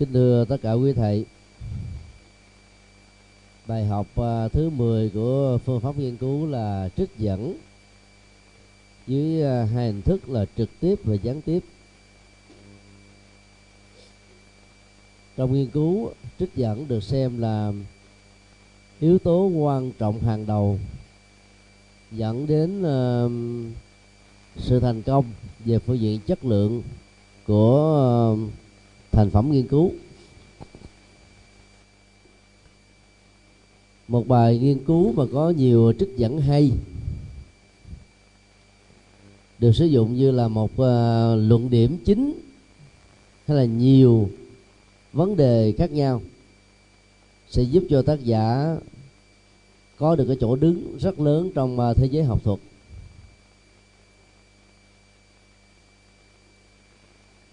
kính thưa tất cả quý thầy. Bài học à, thứ 10 của phương pháp nghiên cứu là trích dẫn dưới à, hai hình thức là trực tiếp và gián tiếp. Trong nghiên cứu trích dẫn được xem là yếu tố quan trọng hàng đầu dẫn đến uh, sự thành công về phương diện chất lượng của uh, thành phẩm nghiên cứu. Một bài nghiên cứu mà có nhiều trích dẫn hay được sử dụng như là một uh, luận điểm chính hay là nhiều vấn đề khác nhau sẽ giúp cho tác giả có được cái chỗ đứng rất lớn trong uh, thế giới học thuật.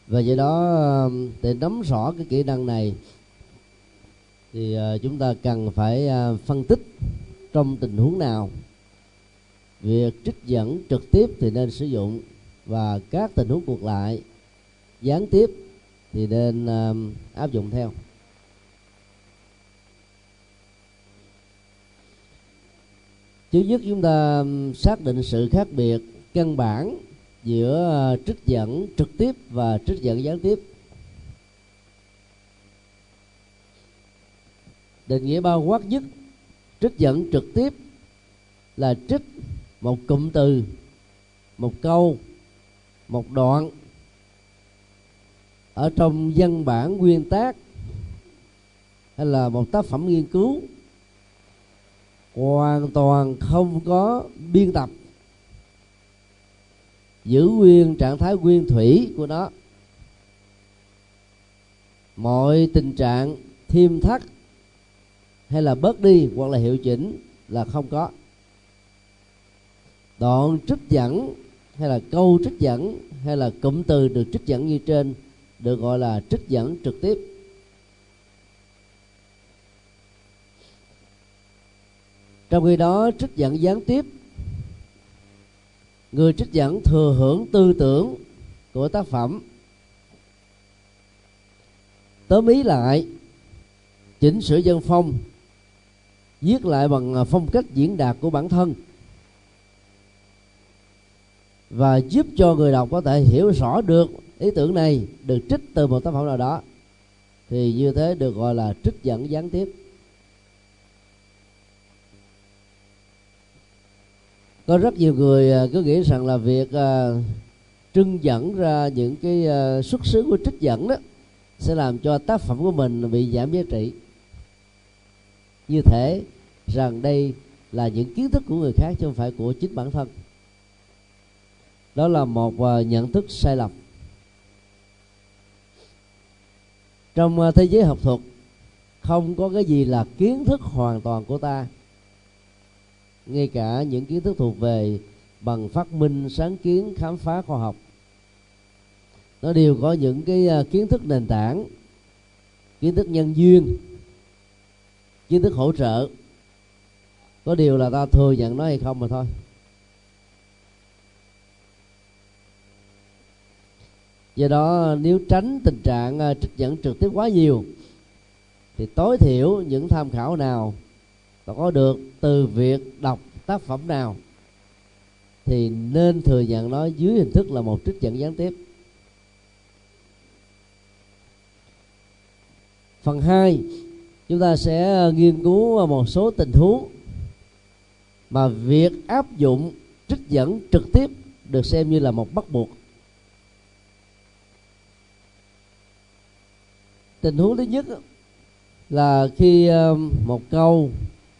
Và do đó um, để nắm rõ cái kỹ năng này, thì ờ, chúng ta cần phải ờ, phân tích trong tình huống nào. Việc trích dẫn trực tiếp thì nên sử dụng và các tình huống ngược lại. Gián tiếp thì nên um, áp dụng theo. Trước nhất, chúng ta um, xác định sự khác biệt, căn bản giữa ờ, trích dẫn trực tiếp và trích dẫn gián tiếp. Định nghĩa bao quát nhất trích dẫn trực tiếp là trích một cụm từ, một câu, một đoạn ở trong văn bản nguyên tác hay là một tác phẩm nghiên cứu. Hoàn toàn không có biên tập giữ nguyên trạng thái nguyên thủy của nó. Mọi tình trạng thêm thắt hay là bớt đi hoặc là hiệu chỉnh là không có. Đoạn trích dẫn hay là câu trích dẫn hay là cụm từ được trích dẫn như trên được gọi là trích dẫn trực tiếp. Trong khi đó, trích dẫn gián tiếp người trích dẫn thừa hưởng tư tưởng của tác phẩm. Tóm ý lại, chỉnh sửa dân phong, viết lại bằng à, phong cách diễn đạt của bản thân. Và giúp cho người đọc có thể hiểu rõ được ý tưởng này, được trích từ một tác phẩm nào đó, thì như thế được gọi là trích dẫn gián tiếp. Có rất nhiều người à, cứ nghĩ rằng là việc uh, trưng dẫn ra những cái uh, xuất xứ của trích dẫn đó sẽ làm cho tác phẩm của mình bị giảm giá trị. Như thể rằng đây là những kiến thức của người khác chứ không phải của chính bản thân. Đó là một uh, nhận thức sai lầm. Trong uh, thế giới học thuật không có cái gì là kiến thức hoàn toàn của ta ngay cả những kiến thức thuộc về bằng phát minh, sáng kiến, khám phá khoa học. Nó đều có những cái à, kiến thức nền tảng, kiến thức nhân duyên, kiến thức hỗ trợ. Có điều là ta thừa nhận nó hay không mà thôi. Do đó, nếu tránh tình trạng à, trích dẫn trực tiếp quá nhiều, thì tối thiểu những tham khảo nào ta có được từ việc đọc tác phẩm nào, thì nên thừa nhận nó dưới hình thức là một trích dẫn gián tiếp. Phần 2 chúng ta sẽ nghiên cứu một số tình huống mà việc áp dụng trích dẫn trực tiếp được xem như là một bắt buộc. Tình huống thứ nhất là khi ờ, một câu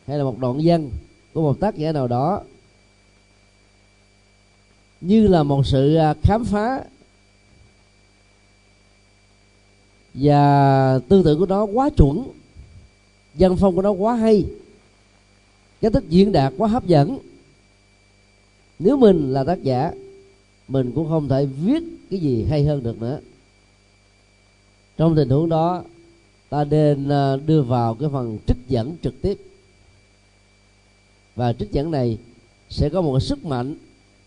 hay là một đoạn văn của một tác giả nào đó, như là một sự à, khám phá và tư tưởng của nó quá chuẩn, văn phong của nó quá hay, cái thức diễn đạt quá hấp dẫn. Nếu mình là tác giả, mình cũng không thể viết cái gì hay hơn được nữa. Trong tình huống đó, ta nên à, đưa vào cái phần trích dẫn trực tiếp và trích dẫn này sẽ có một sức mạnh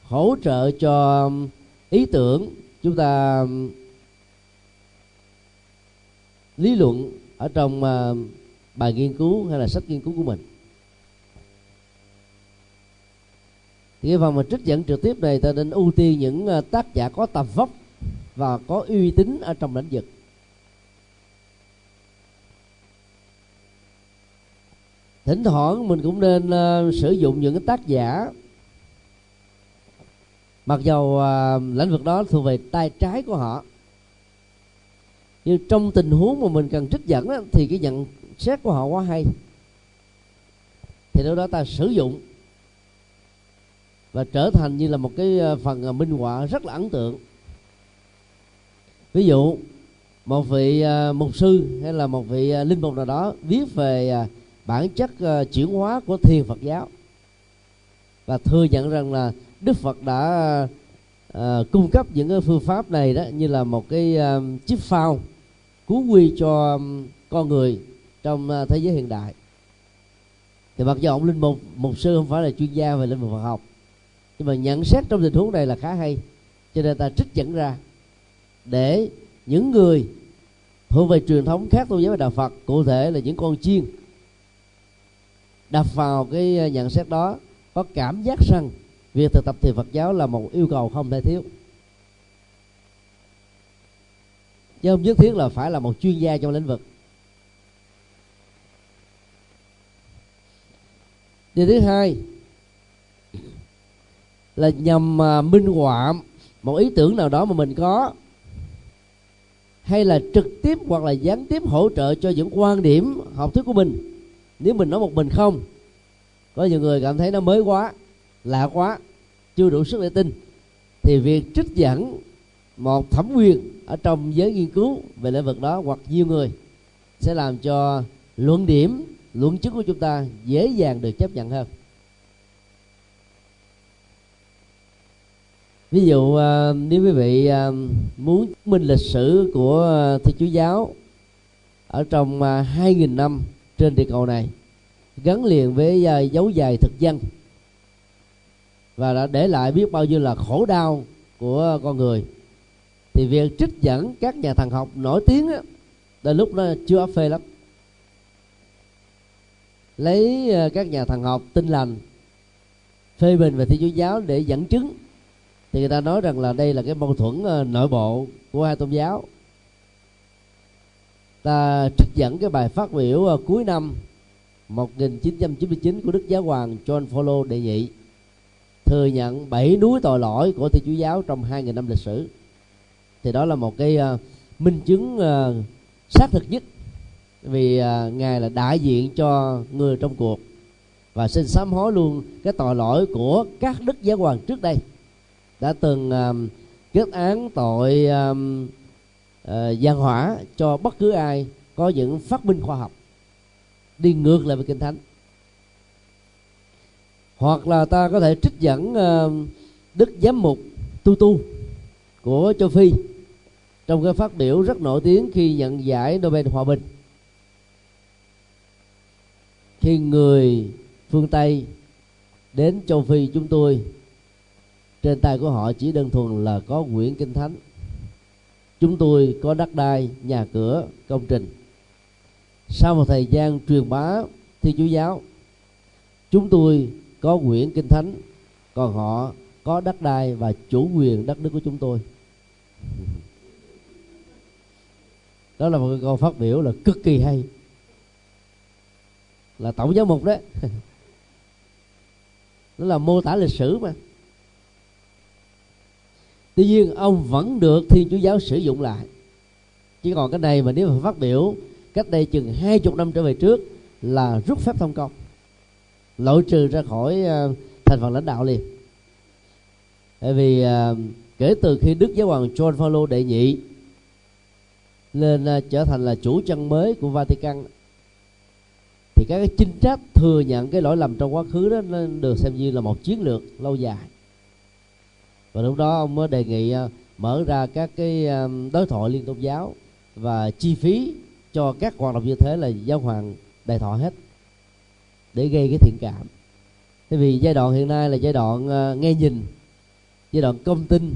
hỗ trợ cho um, ý tưởng chúng ta um, lý luận ở trong um, bài nghiên cứu hay là sách nghiên cứu của mình. Thì cái phần mà trích dẫn trực tiếp này, ta nên ưu tiên những uh, tác giả có tầm vóc và có uy tín ở trong lĩnh vực. Thỉnh thoảng mình cũng nên uh, sử dụng những cái tác giả. Mặc dầu uh, lĩnh vực đó thuộc về tay trái của họ nhưng trong tình huống mà mình cần trích dẫn đó, thì cái nhận xét của họ quá hay. Thì lúc đó ta sử dụng và trở thành như là một cái ờ, phần minh họa rất là ấn tượng. Ví dụ một vị mục sư hay là một vị linh mục nào đó viết về bản chất uh, chuyển hóa của thiền Phật giáo. Và thừa nhận rằng là Đức Phật đã uh, cung cấp những cái phương pháp này đó như là một cái uh, chiếc phao cứu quy cho um, con người trong uh, thế giới hiện đại. Thì mặc dù ông linh mục mục sư không phải là chuyên gia về lĩnh vực Phật học nhưng mà nhận xét trong tình huống này là khá hay. Cho nên ta trích dẫn ra để những người thuộc về truyền thống khác tôn giáo và đạo Phật cụ thể là những con chiên đập vào cái ờ, nhận xét đó, có cảm giác rằng việc thực tập thiền Phật giáo là một yêu cầu không thể thiếu. Chứ không nhất thiết là phải là một chuyên gia trong lĩnh vực. Điều thứ hai là nhằm ờ, minh họa một ý tưởng nào đó mà mình có, hay là trực tiếp hoặc là gián tiếp hỗ trợ cho những quan điểm, học thuyết của mình nếu mình nói một mình không có nhiều người cảm thấy nó mới quá lạ quá chưa đủ sức để tin thì việc trích dẫn một thẩm quyền ở trong giới nghiên cứu về lĩnh vực đó hoặc nhiều người sẽ làm cho luận điểm luận chứng của chúng ta dễ dàng được chấp nhận hơn. Ví dụ ờ, nếu quý vị ờ, muốn chứng minh lịch sử của thiên chúa giáo ở trong à, hai nghìn năm trên địa cầu này gắn liền với uh, dấu dài thực dân và đã để lại biết bao nhiêu là khổ đau của con người. Thì việc trích dẫn các nhà thần học nổi tiếng đó, đến lúc nó chưa phê lắm. Lấy uh, các nhà thần học tinh lành phê bình về thiên chúa giáo để dẫn chứng thì người ta nói rằng là đây là cái mâu thuẫn uh, nội bộ của hai tôn giáo ta trích dẫn cái bài phát biểu ờ, cuối năm 1999 của Đức Giáo hoàng John Paul đệ nhị thừa nhận bảy núi tội lỗi của Thiên Chúa giáo trong 2.000 năm lịch sử. Thì đó là một cái uh, minh chứng uh, xác thực nhất vì uh, ngài là đại diện cho người trong cuộc và xin sám hối luôn cái tội lỗi của các đức giáo hoàng trước đây. Đã từng uh, kết án tội uh, Ờ, gian hỏa cho bất cứ ai có những phát minh khoa học. Đi ngược lại với kinh thánh. Hoặc là ta có thể trích dẫn uh, đức giám mục tu tu của châu phi trong cái phát biểu rất nổi tiếng khi nhận giải nobel hòa bình. Khi người phương tây đến châu phi chúng tôi trên tay của họ chỉ đơn thuần là có quyển kinh thánh chúng tôi có đất đai, nhà cửa, công trình. Sau một thời gian truyền bá thiên chúa giáo, chúng tôi có quyển kinh thánh, còn họ có đất đai và chủ quyền đất nước của chúng tôi. Đó là một câu phát biểu là cực kỳ hay. Là tổng giáo mục đấy. Đó là mô tả lịch sử mà tuy nhiên, ông vẫn được thiên chúa giáo sử dụng lại. Chỉ còn cái này mà nếu mà phát biểu cách đây chừng hai chục năm trở về trước là rút phép thông công loại trừ ra khỏi ờ, thành phần lãnh đạo liền. Bởi vì ờ, kể từ khi đức giáo hoàng John Paul đệ nhị lên ờ, trở thành là chủ chân mới của Vatican, thì các cái chính trách thừa nhận cái lỗi lầm trong quá khứ đó nên được xem như là một chiến lược lâu dài và lúc đó ông mới đề nghị ờ, mở ra các cái ờ, đối thoại liên tôn giáo và chi phí cho các hoạt động như thế là giáo hoàng đại thọ hết để gây cái thiện cảm. Thế vì giai đoạn hiện nay là giai đoạn ờ, nghe nhìn, giai đoạn công tin.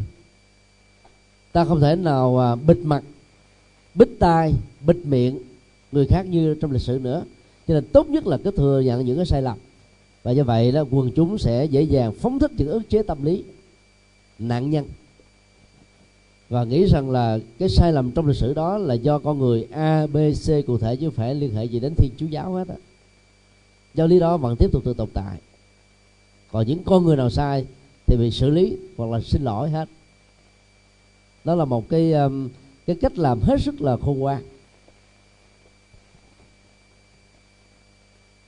Ta không thể nào bịt mặt bích tai, bịt miệng người khác như trong lịch sử nữa. Cho nên tốt nhất là cứ thừa nhận những cái sai lầm. Và như vậy đó, quần chúng sẽ dễ dàng phóng thích những ức chế tâm lý nạn nhân và nghĩ rằng là cái sai lầm trong lịch sử đó là do con người A, B, C cụ thể chứ không phải liên hệ gì đến Thiên Chúa giáo hết á. Do lý đó vẫn tiếp tục tự tồn tại. Còn những con người nào sai thì bị xử lý hoặc là xin lỗi hết. Đó là một cái um, cái cách làm hết sức là khôn ngoan.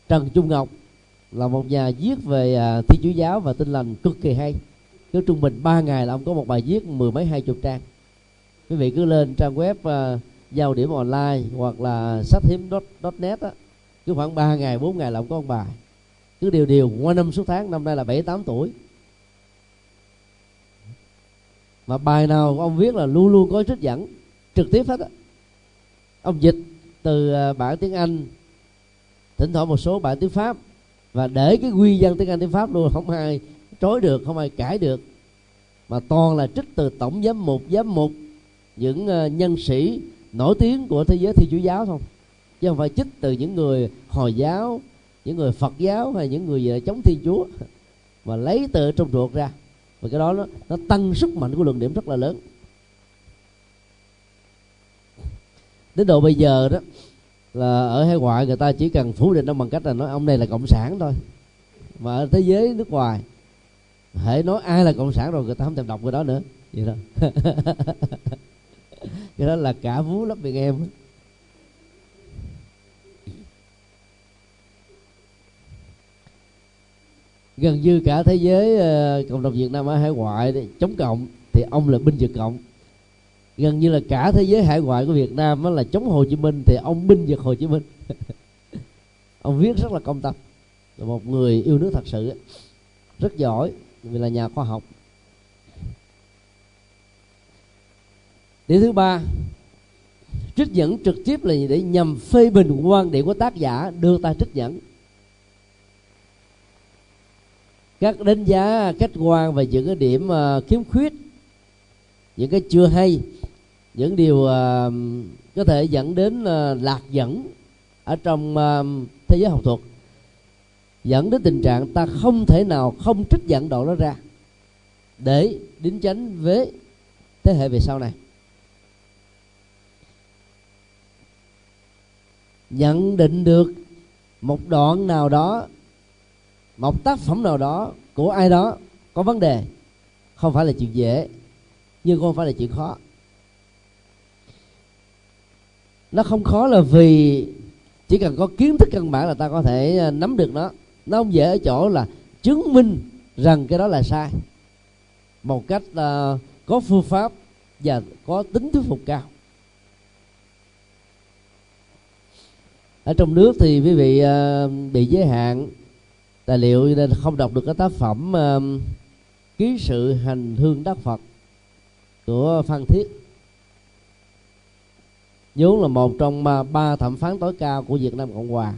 Trần Trung Ngọc là một nhà viết về à, Thiên Chúa giáo và Tinh lành cực kỳ hay cứ trung bình 3 ngày là ông có một bài viết mười mấy hai chục trang. Quý vị cứ lên trang web uh, giao điểm online hoặc là sách hiếm net á cứ khoảng 3 ngày 4 ngày là ông có một bài. Cứ điều điều qua năm số tháng năm nay là bảy tám tuổi. Mà bài nào ông viết là luôn luôn có trích dẫn trực tiếp hết á. Ông dịch từ ờ, bản tiếng anh thỉnh thoảng một số bản tiếng pháp và để cái quy văn tiếng anh tiếng pháp luôn không ai trói được không ai cãi được. Mà toàn là trích từ tổng giám mục giám mục những ờ, nhân sĩ nổi tiếng của thế giới thiên chúa giáo không chứ không phải trích từ những người hồi giáo những người phật giáo hay những người gì là chống thiên chúa. Mà lấy từ trong ruột ra. Và cái đó nó, nó tăng sức mạnh của luận điểm rất là lớn. Đến độ bây giờ đó là ở hải ngoại người ta chỉ cần phủ định nó bằng cách là nói ông này là cộng sản thôi. Mà ở thế giới nước ngoài hãy nói ai là cộng sản rồi người ta không thèm đọc cái đó nữa. Vậy đó. Cái đó là cả vú lắm biệt em. Gần như cả thế giới ờ, cộng đồng Việt Nam ở hải ngoại chống cộng thì ông là binh Việt cộng. Gần như là cả thế giới hải ngoại của Việt Nam là chống Hồ Chí Minh thì ông binh Việt Hồ Chí Minh. Ông viết rất là công tâm. Là một người yêu nước thật sự rất giỏi vì là nhà khoa học. Điểm thứ ba trích dẫn trực tiếp là để nhằm phê bình quan điểm của tác giả đưa ta trích dẫn. Các đánh giá khách quan về những cái điểm uh, khiếm khuyết những cái chưa hay những điều uh, có thể dẫn đến uh, lạc dẫn ở trong uh, thế giới học thuật dẫn đến tình trạng ta không thể nào không trích dẫn độ đó ra. Để đính chánh với thế hệ về sau này. Nhận định được một đoạn nào đó, một tác phẩm nào đó của ai đó có vấn đề, không phải là chuyện dễ, nhưng không phải là chuyện khó. Nó không khó là vì chỉ cần có kiến thức căn bản là ta có thể à, nắm được nó nó không dễ ở chỗ là chứng minh rằng cái đó là sai. Một cách uh, có phương pháp và có tính thuyết phục cao. Ở trong nước thì quý vị uh, bị giới hạn tài liệu nên không đọc được cái tác phẩm uh, ký sự hành hương đắc phật của phan thiết. Vốn là một trong ba thẩm phán tối cao của việt nam cộng hòa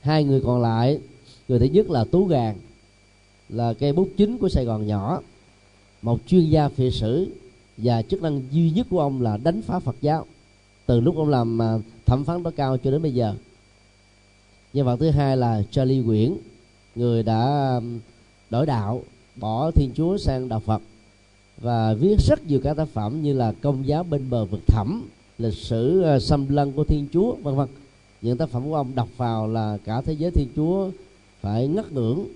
hai người còn lại, người thứ nhất là tú gàng, là cây bút chính của sài gòn nhỏ. Một chuyên gia phi sử và chức năng duy nhất của ông là đánh phá phật giáo, từ lúc ông làm à, thẩm phán tối cao cho đến bây giờ. Nhân vật thứ hai là Charlie Nguyễn, người đã đổi đạo, bỏ thiên chúa sang đạo phật và viết rất nhiều các tác phẩm như là công giáo bên bờ vực thẳm, lịch sử à, xâm lăng của thiên chúa, vân vân những tác phẩm của ông đọc vào là cả thế giới thiên chúa phải ngất ngưỡng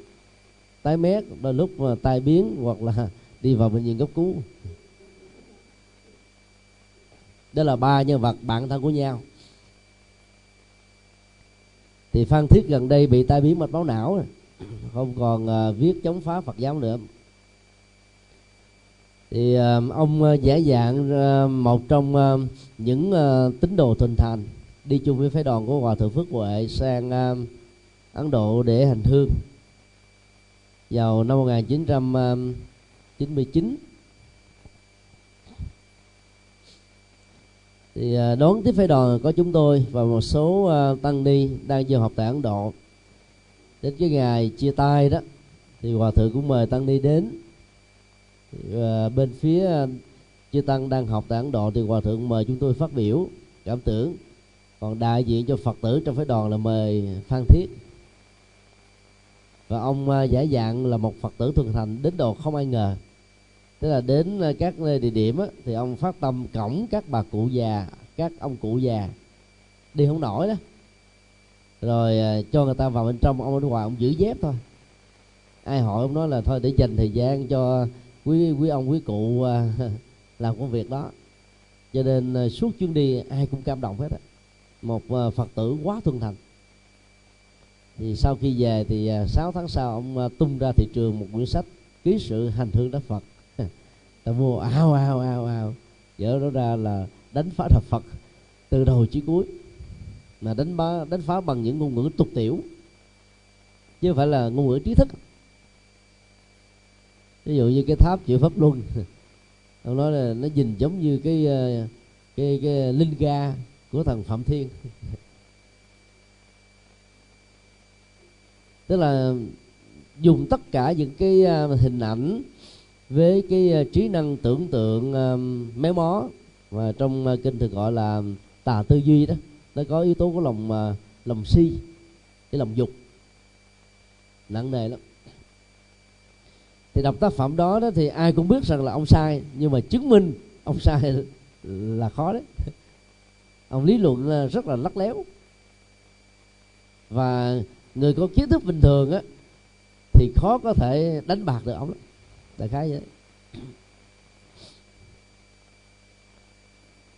tái mét đôi lúc mà tai biến hoặc là đi vào bệnh viện cấp cứu. Đó là ba nhân vật bạn thân của nhau. Thì phan thiết gần đây bị tai biến mạch máu não không còn uh, viết chống phá phật giáo nữa. Thì uh, ông uh, giả dạng uh, một trong uh, những uh, tín đồ thuần thành đi chung với phái đoàn của hòa thượng phước huệ sang uh, ấn độ để hành hương vào năm 1999 à, thì à, đón tiếp phái đoàn có chúng tôi và một số tăng ni đang du học tại Ấn Độ. Đến cái ngày chia tay đó thì hòa thượng cũng mời tăng ni đến. Uh, bên phía chư tăng đang học tại ấn độ thì hòa thượng mời chúng tôi phát biểu cảm tưởng còn đại diện cho phật tử trong phái đoàn là mời phan thiết. Và ông à, giả dạng là một phật tử thuần thành đến đồ không ai ngờ. Tức là đến à, các à, địa điểm á, thì ông phát tâm cổng các bà cụ già các ông cụ già. Đi không nổi đó. Rồi cho người ta vào bên trong ông ở ngoài ông giữ dép thôi. Ai hỏi ông nói là thôi để dành thời gian cho quý quý ông quý cụ làm công việc đó. Cho nên suốt chuyến đi ai cũng cảm động hết á một ờ, phật tử quá thuần thành. Thì sau khi về thì ờ, 6 tháng sau ông ờ, tung ra thị trường một quyển sách ký sự hành hương đất phật. Ta mua ao ao ao ao. Dở đó ra là đánh phá thập phật từ đầu chí cuối mà đánh phá đánh phá bằng những ngôn ngữ tục tiểu. Chứ không phải là ngôn ngữ trí thức. Ví dụ như cái tháp chịu pháp luân. Ông nói là nó nhìn giống như cái cái cái, cái linh ga của thần phạm thiên. Tức là dùng tất cả những cái à, hình ảnh với cái à, trí năng tưởng tượng à, méo mó và trong kinh thường gọi là tà tư duy đó, nó có yếu tố của lòng lòng si, cái lòng dục. Nặng nề lắm. Thì đọc tác phẩm đó đó thì ai cũng biết rằng là ông sai, nhưng mà chứng minh ông sai là khó đấy. ông lý luận ờ, rất là lắc léo. Và người có kiến thức bình thường á thì khó có thể đánh bạc được ông lắm. Đại khái vậy.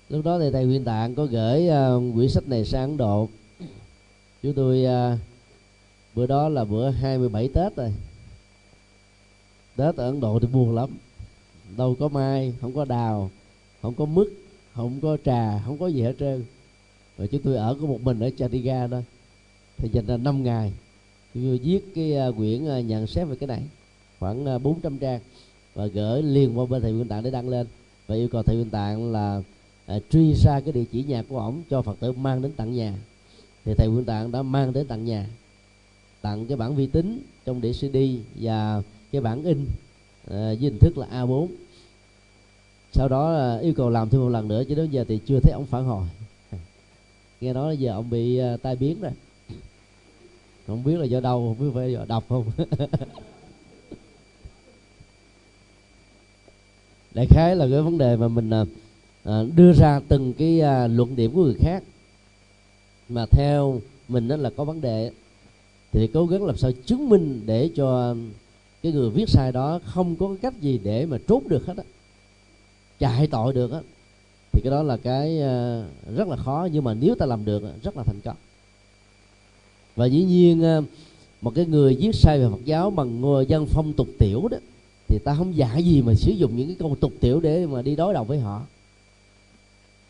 Lúc đó thì thầy huyền tạng có gửi uh, quyển sách này sang ấn độ. Chúng tôi uh, bữa đó là bữa 27 tết rồi. Tết ở ấn độ thì buồn lắm. Đâu có mai không có đào không có mứt không có trà không có gì hết trơn. Và chúng tôi ở có một mình ở Chandigarh đó. Thì dành ra 5 ngày. Tôi viết cái à, quyển à, nhận xét về cái này. Khoảng à, 400 trang. Và gửi liền qua bên thầy Nguyên Tạng để đăng lên. Và yêu cầu thầy Nguyên Tạng là à, truy ra cái địa chỉ nhà của ổng cho Phật tử mang đến tận nhà. Thì thầy Nguyên Tạng đã mang đến tận nhà. Tặng cái bản vi tính trong đĩa CD và cái bản in à, với hình thức là A4 sau đó à, yêu cầu làm thêm một lần nữa chứ đến giờ thì chưa thấy ông phản hồi. Nghe nói giờ ông bị à, tai biến rồi. Không biết là do đâu không biết phải do đọc không. Đại khái là cái vấn đề mà mình à, à, đưa ra từng cái à, luận điểm của người khác. Mà theo mình đó là có vấn đề thì cố gắng làm sao chứng minh để cho cái người viết sai đó không có cách gì để mà trốn được hết á chạy tội được á. Thì cái đó là cái ờ, rất là khó, nhưng mà nếu ta làm được rất là thành công. Và dĩ nhiên ờ, một cái người viết sai về Phật giáo bằng dân phong tục tiểu đó, thì ta không dạy gì mà sử dụng những cái câu tục tiểu để mà đi đối đầu với họ.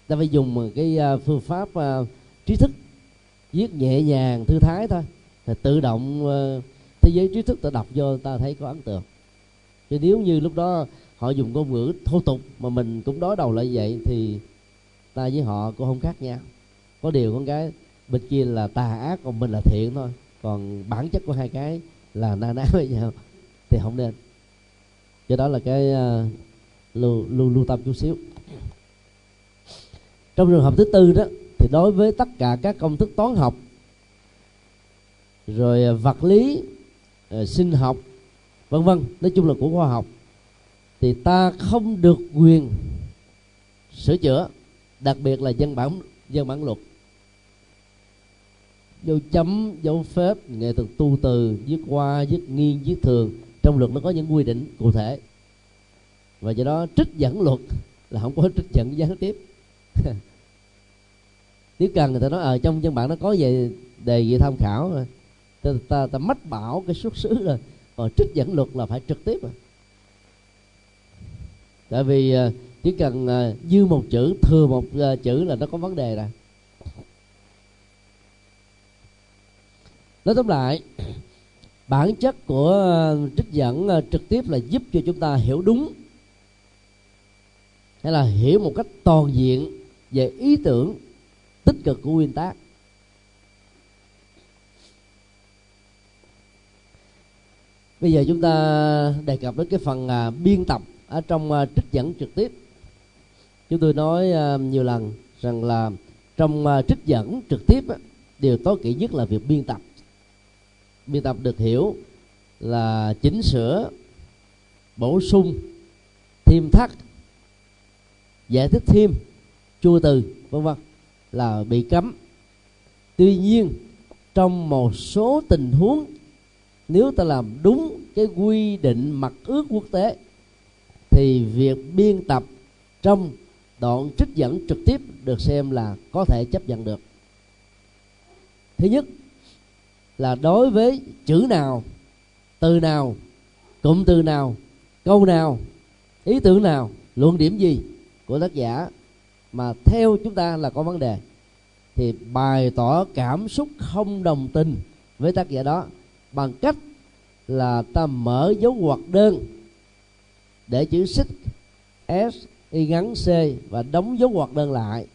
Ta phải dùng một cái ờ, phương pháp trí thức, viết nhẹ nhàng thư thái thôi. Thì tự động thế giới trí thức ta đọc vô ta thấy có ấn tượng. Chứ nếu như lúc đó họ dùng ngôn ngữ thô tục mà mình cũng đối đầu lại vậy thì ta với họ cũng không khác nhau. Có điều con cái bên kia là tà ác còn mình là thiện thôi. Còn bản chất của hai cái là na ná với nhau thì không nên. Do đó là cái uh, lưu, lưu lưu tâm chút xíu. Trong trường hợp thứ tư đó thì đối với tất cả các công thức toán học rồi vật lý à, sinh học vân vân nói chung là của khoa học thì ta không được quyền sửa chữa đặc biệt là dân bản dân bản luật. Dấu chấm dấu phép nghệ thuật tu từ viết qua viết nghiêng viết thường trong luật nó có những quy định cụ thể. Và do đó trích dẫn luật là không có trích dẫn gián tiếp. Nếu cần người ta nói ở à, trong văn bản nó có về đề nghị tham khảo rồi ta, ta, ta mách bảo cái xuất xứ rồi. Còn trích dẫn luật là phải trực tiếp rồi tại vì ờ, chỉ cần ờ, dư một chữ thừa một ờ, chữ là nó có vấn đề rồi. Nói tóm lại bản chất của trích dẫn trực tiếp là giúp cho chúng ta hiểu đúng hay là hiểu một cách toàn diện về ý tưởng tích cực của nguyên tác bây giờ chúng ta đề cập đến cái phần à, biên tập ở trong uh, trích dẫn trực tiếp. Chúng tôi nói uh, nhiều lần rằng là trong uh, trích dẫn trực tiếp uh, điều tối kỵ nhất là việc biên tập. Biên tập được hiểu là chỉnh sửa bổ sung thêm thắt giải thích thêm chua từ vân vân là bị cấm. Tuy nhiên trong một số tình huống nếu ta làm đúng cái quy định mặc ước quốc tế thì việc biên tập trong đoạn trích dẫn trực tiếp được xem là có thể chấp nhận được. Thứ nhất là đối với chữ nào, từ nào, cụm từ nào, câu nào, ý tưởng nào, luận điểm gì của tác giả mà theo chúng ta là có vấn đề, thì bày tỏ cảm xúc không đồng tình với tác giả đó bằng cách là ta mở dấu ngoặc đơn để chữ xích, s, y ngắn c và đóng dấu ngoặc đơn lại.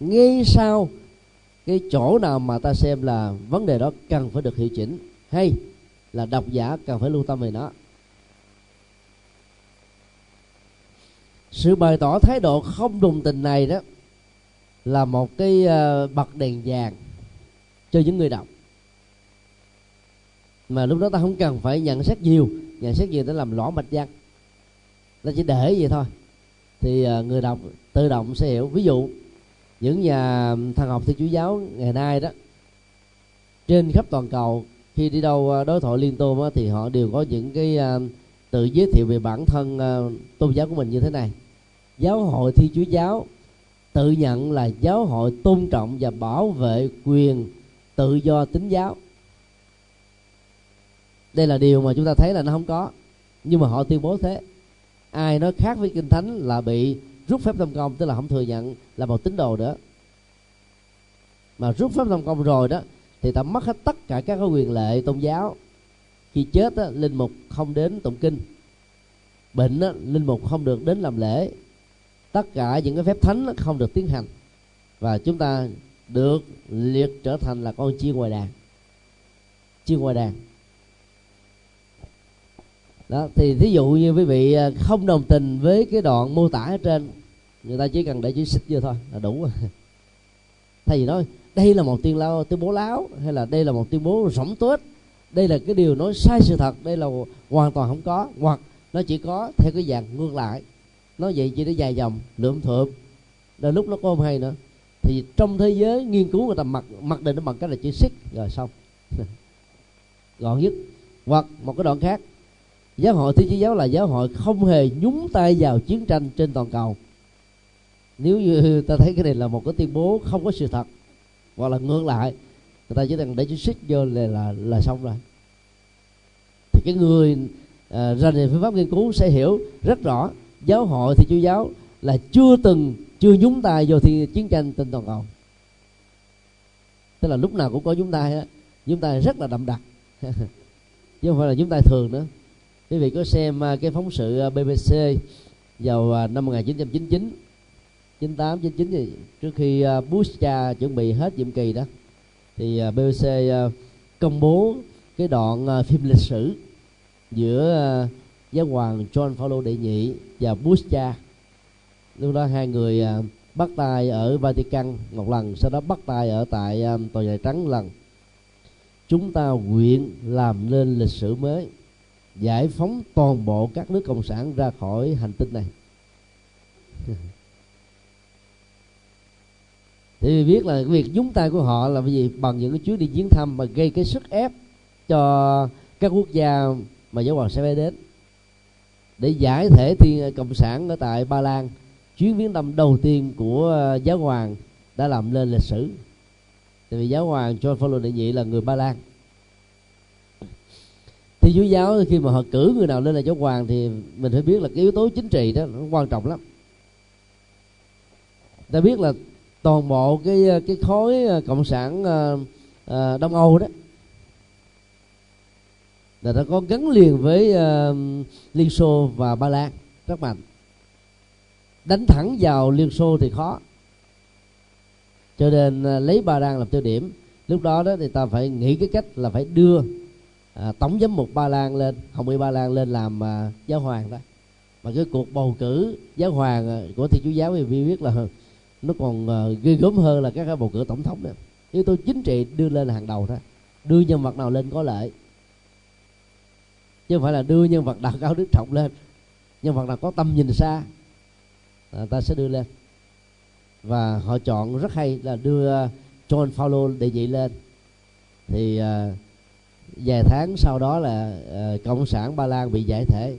Ngay sau cái chỗ nào mà ta xem là vấn đề đó cần phải được hiệu chỉnh, hay là độc giả cần phải lưu tâm về nó. Sự bày tỏ thái độ không đồng tình này đó là một cái ờ, bật đèn vàng cho những người đọc. Mà lúc đó ta không cần phải nhận xét nhiều, nhận xét nhiều để làm lõ mạch văn ta chỉ để vậy thôi. Thì ờ, người đọc tự động sẽ hiểu. Ví dụ, những nhà thần học, thiên chúa giáo ngày nay đó, trên khắp toàn cầu, khi đi đâu ờ, đối thoại liên tôn thì họ đều có những cái ờ, tự giới thiệu về bản thân tôn giáo của mình như thế này. Giáo hội thiên chúa giáo tự nhận là giáo hội tôn trọng và bảo vệ quyền tự do tín giáo. Đây là điều mà chúng ta thấy là nó không có, nhưng mà họ tuyên bố thế ai nói khác với kinh thánh là bị rút phép tâm công tức là không thừa nhận là một tín đồ nữa mà rút phép tâm công rồi đó thì ta mất hết tất cả các quyền lệ tôn giáo. Khi chết á, linh mục không đến tụng kinh. Bệnh á, linh mục không được đến làm lễ. Tất cả những cái phép thánh không được tiến hành. Và chúng ta được liệt trở thành là con chiên ngoài đàn. Chiên ngoài đàn đó, thì thí dụ như quý vị à, không đồng tình với cái đoạn mô tả ở trên, người ta chỉ cần để chữ xích vô thôi là đủ rồi. Thay vì nói, đây là một tuyên lao, tuyên bố láo hay là, đây là một tuyên bố rỗng tuếch đây là cái điều nói sai sự thật, đây là hoàn toàn không có hoặc nó chỉ có theo cái dạng ngược lại nói vậy chỉ để dài dòng, lượm thượm. Đôi lúc nó có không hay nữa. Thì trong thế giới nghiên cứu người ta mặc mặc định nó bằng cách là chữ xích, rồi xong. Gọn nhất. Hoặc một cái đoạn khác giáo hội thiên chúa giáo là giáo hội không hề nhúng tay vào chiến tranh trên toàn cầu. Nếu như ta thấy cái này là một cái tuyên bố không có sự thật hoặc là ngược lại người ta chỉ cần để chữ xích vô là là, là xong rồi. Thì cái người à, ra nền phương pháp nghiên cứu sẽ hiểu rất rõ giáo hội thì chúa giáo là chưa từng chưa nhúng tay vô thì chiến tranh trên toàn cầu. Tức là lúc nào cũng có nhúng tay á nhúng tay rất là đậm đặc. Chứ không phải là nhúng tay thường nữa quý vị có xem à, cái phóng sự à, BBC vào à, năm 1999 98 99 thì trước khi Bush cha chuẩn bị hết nhiệm kỳ đó, thì BBC công bố cái đoạn phim lịch sử giữa giáo hoàng John Paul đệ nhị và Bush cha. Lúc đó hai người bắt tay ở Vatican một lần, sau đó bắt tay ở tại tòa nhà trắng lần. Chúng ta nguyện làm nên lịch sử mới giải phóng toàn bộ các nước cộng sản ra khỏi hành tinh này. Thì biết là việc nhúng tay của họ là gì bằng những cái chuyến đi chiến thăm mà gây cái sức ép cho các quốc gia mà giáo hoàng sẽ phải đến. Để giải thể thiên cộng sản ở tại ba lan, chuyến viếng thăm đầu tiên của ờ, giáo hoàng đã làm lên lịch sử. Tại vì giáo hoàng John Paul đệ nhị là người ba lan thì chúa giáo khi mà họ cử người nào lên là giáo hoàng thì mình phải biết là cái yếu tố chính trị đó nó quan trọng lắm. Ta biết là toàn bộ cái cái khối à, cộng sản uh, đông âu đó là nó có gắn liền với uh, liên xô và ba lan rất mạnh. Đánh thẳng vào liên xô thì khó. Cho nên uh, lấy ba lan làm tiêu điểm. Lúc đó đó thì ta phải nghĩ cái cách là phải đưa à, tổng giám mục ba lan lên hồng y ba lan lên làm à, giáo hoàng đó. Mà cái cuộc bầu cử giáo hoàng à, của thiên chúa giáo thì vi biết là nó còn à, ghê gớm hơn là các cái bầu cử tổng thống nữa. Yếu tố chính trị đưa lên hàng đầu thôi đưa nhân vật nào lên có lợi. Chứ không phải là đưa nhân vật đạo cao đức trọng lên. Nhân vật nào có tâm nhìn xa à, ta sẽ đưa lên. Và họ chọn rất hay là đưa à, John Paulo đệ nhị lên. Thì uh, vài tháng sau đó là uh, cộng sản Ba Lan bị giải thể.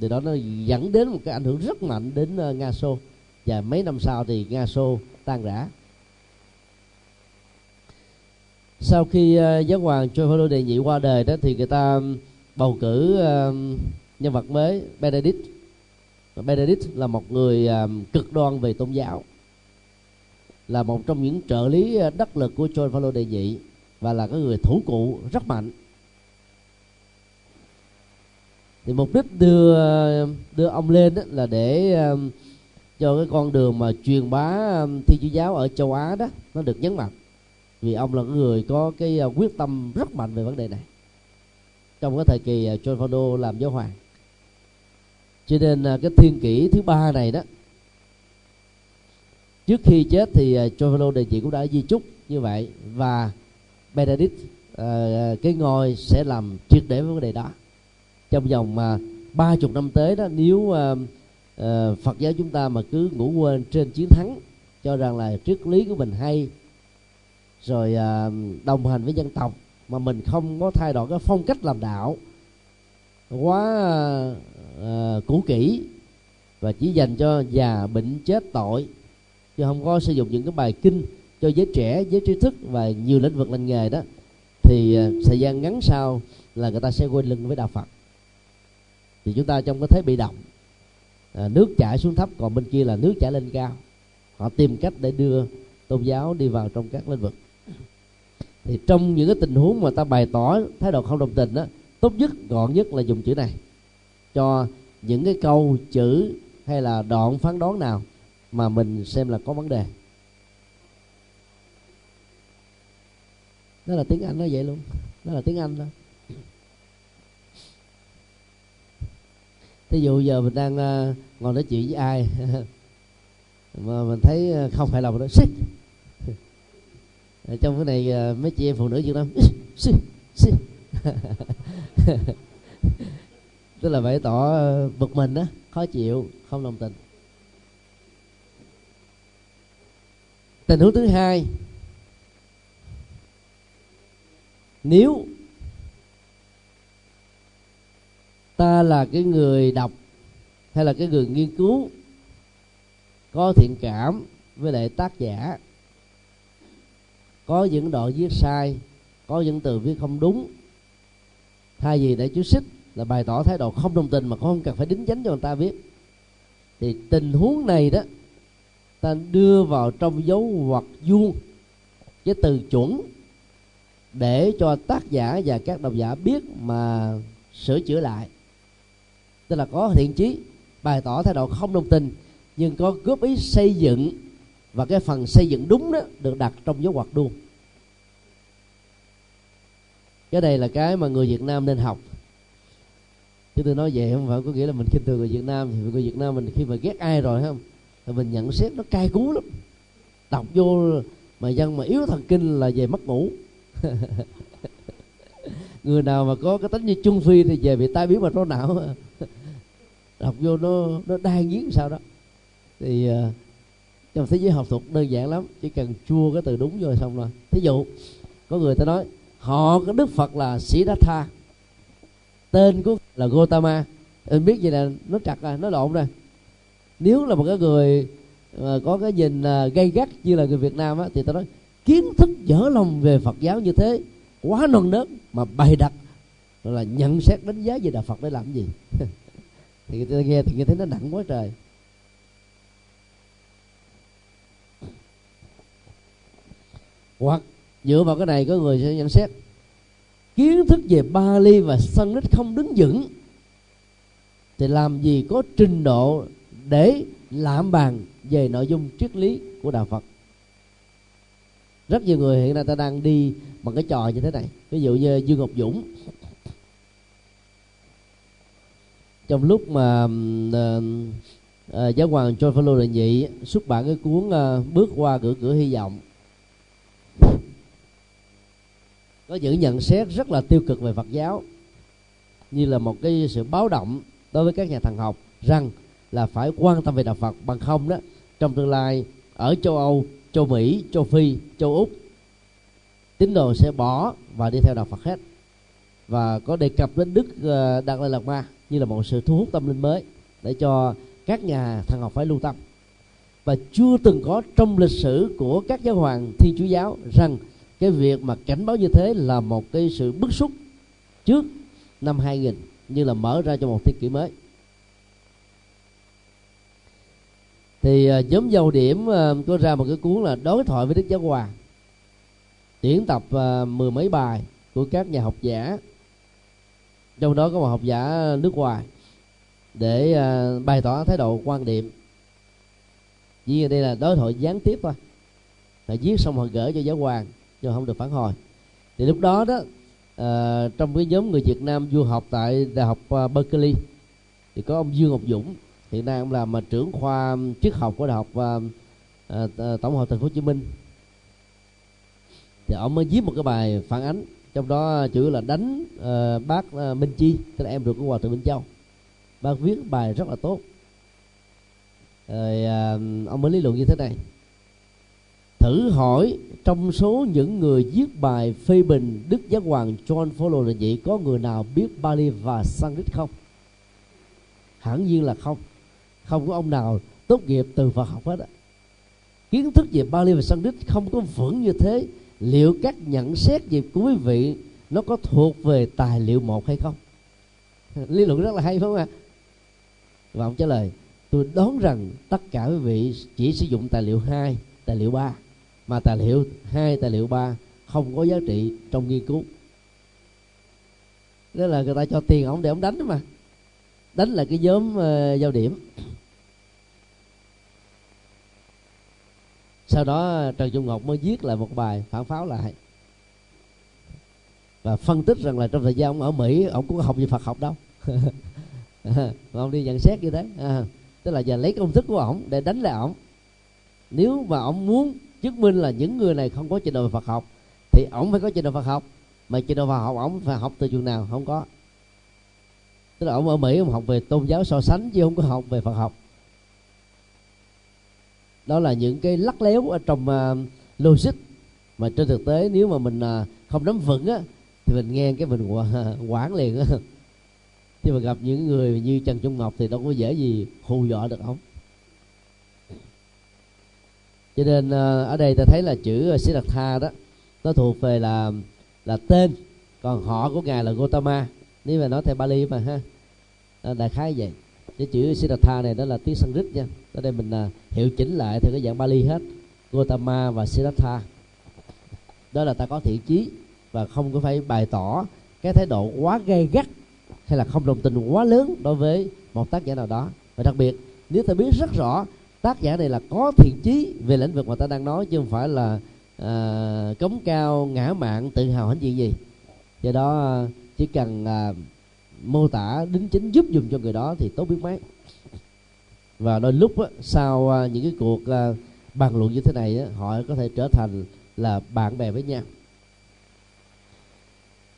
Từ đó nó dẫn đến một cái ảnh hưởng rất mạnh đến uh, Nga Xô. Và mấy năm sau thì Nga Xô tan rã. Sau khi uh, giáo hoàng John Paulo đệ nhị qua đời đó thì người ta bầu cử uh, nhân vật mới Benedict. Benedict là một người uh, cực đoan về tôn giáo. Là một trong những trợ lý đắc lực của John Paul đệ nhị và là cái người thủ cụ rất mạnh. Thì mục đích đưa đưa ông lên đó là để um, cho cái con đường mà truyền bá um, thi thiên chúa giáo ở châu Á đó, nó được nhấn mạnh. Vì ông là người có cái uh, quyết tâm rất mạnh về vấn đề này. Trong cái thời kỳ uh, John Paulo làm giáo hoàng. Cho nên uh, cái thiên kỷ thứ ba này đó, trước khi chết thì John Paulo đề chị cũng đã di chúc như vậy. Và Benedict uh, ờ, cái ngôi sẽ làm triệt để vấn đề đó. Trong vòng mà ba chục năm tới đó nếu uh, uh, Phật giáo chúng ta mà cứ ngủ quên trên chiến thắng cho rằng là triết lý của mình hay rồi uh, đồng hành với dân tộc mà mình không có thay đổi cái phong cách làm đạo quá uh, cũ kỹ và chỉ dành cho già bệnh chết tội chứ không có sử dụng những cái bài kinh cho giới trẻ giới trí thức và nhiều lĩnh vực lành nghề đó thì ờ, thời gian ngắn sau là người ta sẽ quên lưng với đạo phật. Thì chúng ta trong cái thế bị động à, nước chảy xuống thấp còn bên kia là nước chảy lên cao. Họ tìm cách để đưa tôn giáo đi vào trong các lĩnh vực. Thì trong những cái tình huống mà ta bày tỏ thái độ không đồng tình đó tốt nhất gọn nhất là dùng chữ này. Cho những cái câu chữ hay là đoạn phán đoán nào mà mình xem là có vấn đề. Đó là tiếng anh nó vậy luôn. Đó là tiếng anh đó. Thí dụ giờ mình đang uh, ngồi nói chuyện với ai? Mà mình thấy ờ, không phải lòng đó xích! Trong cái này uh, mấy chị em phụ nữ việt nam xích xích! Tức là bày tỏ bực mình đó khó chịu không đồng tình. Tình huống thứ hai nếu ta là cái người đọc hay là cái người nghiên cứu có thiện cảm với lại tác giả, có những đoạn viết sai, có những từ viết không đúng, thay vì để chú xích là bày tỏ thái độ không đồng tình mà không cần phải đính chánh cho người ta viết, thì tình huống này đó, ta đưa vào trong dấu ngoặc vuông cái từ chuẩn để cho tác giả và các độc giả biết mà sửa chữa lại. Tức là có thiện chí, bày tỏ thái độ không đồng tình, nhưng có góp ý xây dựng và cái phần xây dựng đúng đó được đặt trong dấu ngoặc đuông cái này là cái mà người Việt Nam nên học. Chứ tôi nói vậy không phải có nghĩa là mình khinh thường người Việt Nam, thì người Việt Nam mình khi mà ghét ai rồi không? Thì mình nhận xét nó cay cú lắm. Đọc vô mà dân mà yếu thần kinh là về mất ngủ. người nào mà có cái tính như trung phi thì về bị tai biến mà máu não. Đọc vô nó nó đai nghiến sao đó. Thì uh, trong thế giới học thuật đơn giản lắm chỉ cần chua cái từ đúng rồi xong rồi. Thí dụ có người ta nói họ có đức phật là sĩ đát tha. Tên của là gotama anh biết gì là nó chặt à nó lộn rồi. Nếu là một cái người mà có cái nhìn gây gay gắt như là người việt nam á thì ta nói kiến thức dở lòng về phật giáo như thế, quá non nớt mà bày đặt là nhận xét đánh giá về đạo phật để làm gì? Thì người ta nghe thì nghe thấy nó nặng quá trời. Hoặc dựa vào cái này có người sẽ nhận xét, kiến thức về Bali và Sanskrit không đứng vững, thì làm gì có trình độ để lãm bàn về nội dung triết lý của đạo Phật? Rất nhiều người hiện nay ta đang đi bằng cái trò như thế này. Ví dụ như Dương Ngọc Dũng. Trong lúc mà uh, uh, giáo hoàng John Paul đệ nhị xuất bản cái cuốn uh, bước qua cửa cửa hy vọng. Có những nhận xét rất là tiêu cực về Phật giáo như là một cái sự báo động đối với các nhà thần học rằng là phải quan tâm về đạo Phật bằng không đó. Trong tương lai ở châu Âu, châu Mỹ, châu Phi, châu Úc. Tín đồ sẽ bỏ và đi theo đạo Phật hết. Và có đề cập đến Đức ờ, Đạt Lai Lạt Ma như là một sự thu hút tâm linh mới để cho các nhà thần học phải lưu tâm. Và chưa từng có trong lịch sử của các giáo hoàng thiên chúa giáo rằng cái việc mà cảnh báo như thế là một cái sự bức xúc trước năm 2000 như là mở ra cho một thế kỷ mới. Thì à, nhóm dầu điểm à, có ra một cái cuốn là đối thoại với đức giáo hoàng. Tuyển tập uh, mười mấy bài của các nhà học giả. Trong đó có một học giả nước ngoài để bày tỏ thái độ quan điểm. Vì đây là đối thoại gián tiếp thôi. Là viết xong họ gửi cho giáo hoàng nhưng không được phản hồi. Thì lúc đó đó à, trong cái nhóm người Việt Nam du học tại đại học Berkeley thì có ông Dương Ngọc Dũng hiện nay ông làm mà trưởng khoa triết học của đại học à, à, à tổng hợp thành phố Hồ Chí Minh. Thì ông mới viết một cái bài phản ánh trong đó chữ là đánh à, bác à, Minh Chi tức là em ruột của hòa thượng Minh Châu. Bác viết bài rất là tốt. Rồi à, ông mới lý luận như thế này. Thử hỏi trong số những người viết bài phê bình đức giáo hoàng John Paul là vậy có người nào biết Bali và Sanskrit không? Hẳn nhiên là không không có ông nào tốt nghiệp từ Phật học hết á. Kiến thức về Bali và Sanskrit không có vững như thế. Liệu các nhận xét về của quý vị nó có thuộc về tài liệu một hay không? Lý luận rất là hay phải không ạ? Và ông trả lời tôi đoán rằng tất cả quý vị chỉ sử dụng tài liệu 2, tài liệu 3 mà tài liệu hai tài liệu ba không có giá trị trong nghiên cứu. Đó là người ta cho tiền ông để ông đánh đó mà. Đánh là cái nhóm uh, giao điểm. Sau đó trần trung ngọc mới viết lại một bài phản pháo lại. Và phân tích rằng là trong thời gian ông ở mỹ ông cũng học về phật học đâu. Ông đi nhận xét như thế. À, tức là giờ lấy công thức của ông để đánh lại ông nếu mà ông muốn chứng minh là những người này không có trình độ Phật học thì ông phải có trình độ Phật học. Mà trình độ Phật học ông phải học từ trường nào? Không có. Tức là ông ở Mỹ ông học về tôn giáo so sánh chứ không có học về Phật học đó là những cái lắc léo ở trong uh, logic. Mà trên thực tế nếu mà mình uh, không nắm vững á thì mình nghe cái mình quản liền á. Chứ mà gặp những người như Trần Trung Ngọc thì đâu có dễ gì hù dọa được ông. Cho nên ờ, ở đây ta thấy là chữ Siddhartha đó nó thuộc về là là tên còn họ của ngài là Gotama nếu mà nói theo Bali mà ha đại khái vậy. Cái chữ Siddhartha này đó là tiếng Sanskrit nha ở đây mình à, hiệu chỉnh lại theo cái dạng Bali hết. Gotama và Siddhartha. Đó là ta có thiện chí và không có phải bày tỏ cái thái độ quá gay gắt hay là không đồng tình quá lớn đối với một tác giả nào đó. Và đặc biệt nếu ta biết rất rõ tác giả này là có thiện chí về lĩnh vực mà ta đang nói chứ không phải là à, cống cao ngã mạng tự hào hãnh diện gì. Do đó à, chỉ cần à, mô tả đính chính giúp dùng cho người đó thì tốt biết mấy và đôi lúc á, sau à, những cái cuộc à, bàn luận như thế này á, họ có thể trở thành là bạn bè với nhau.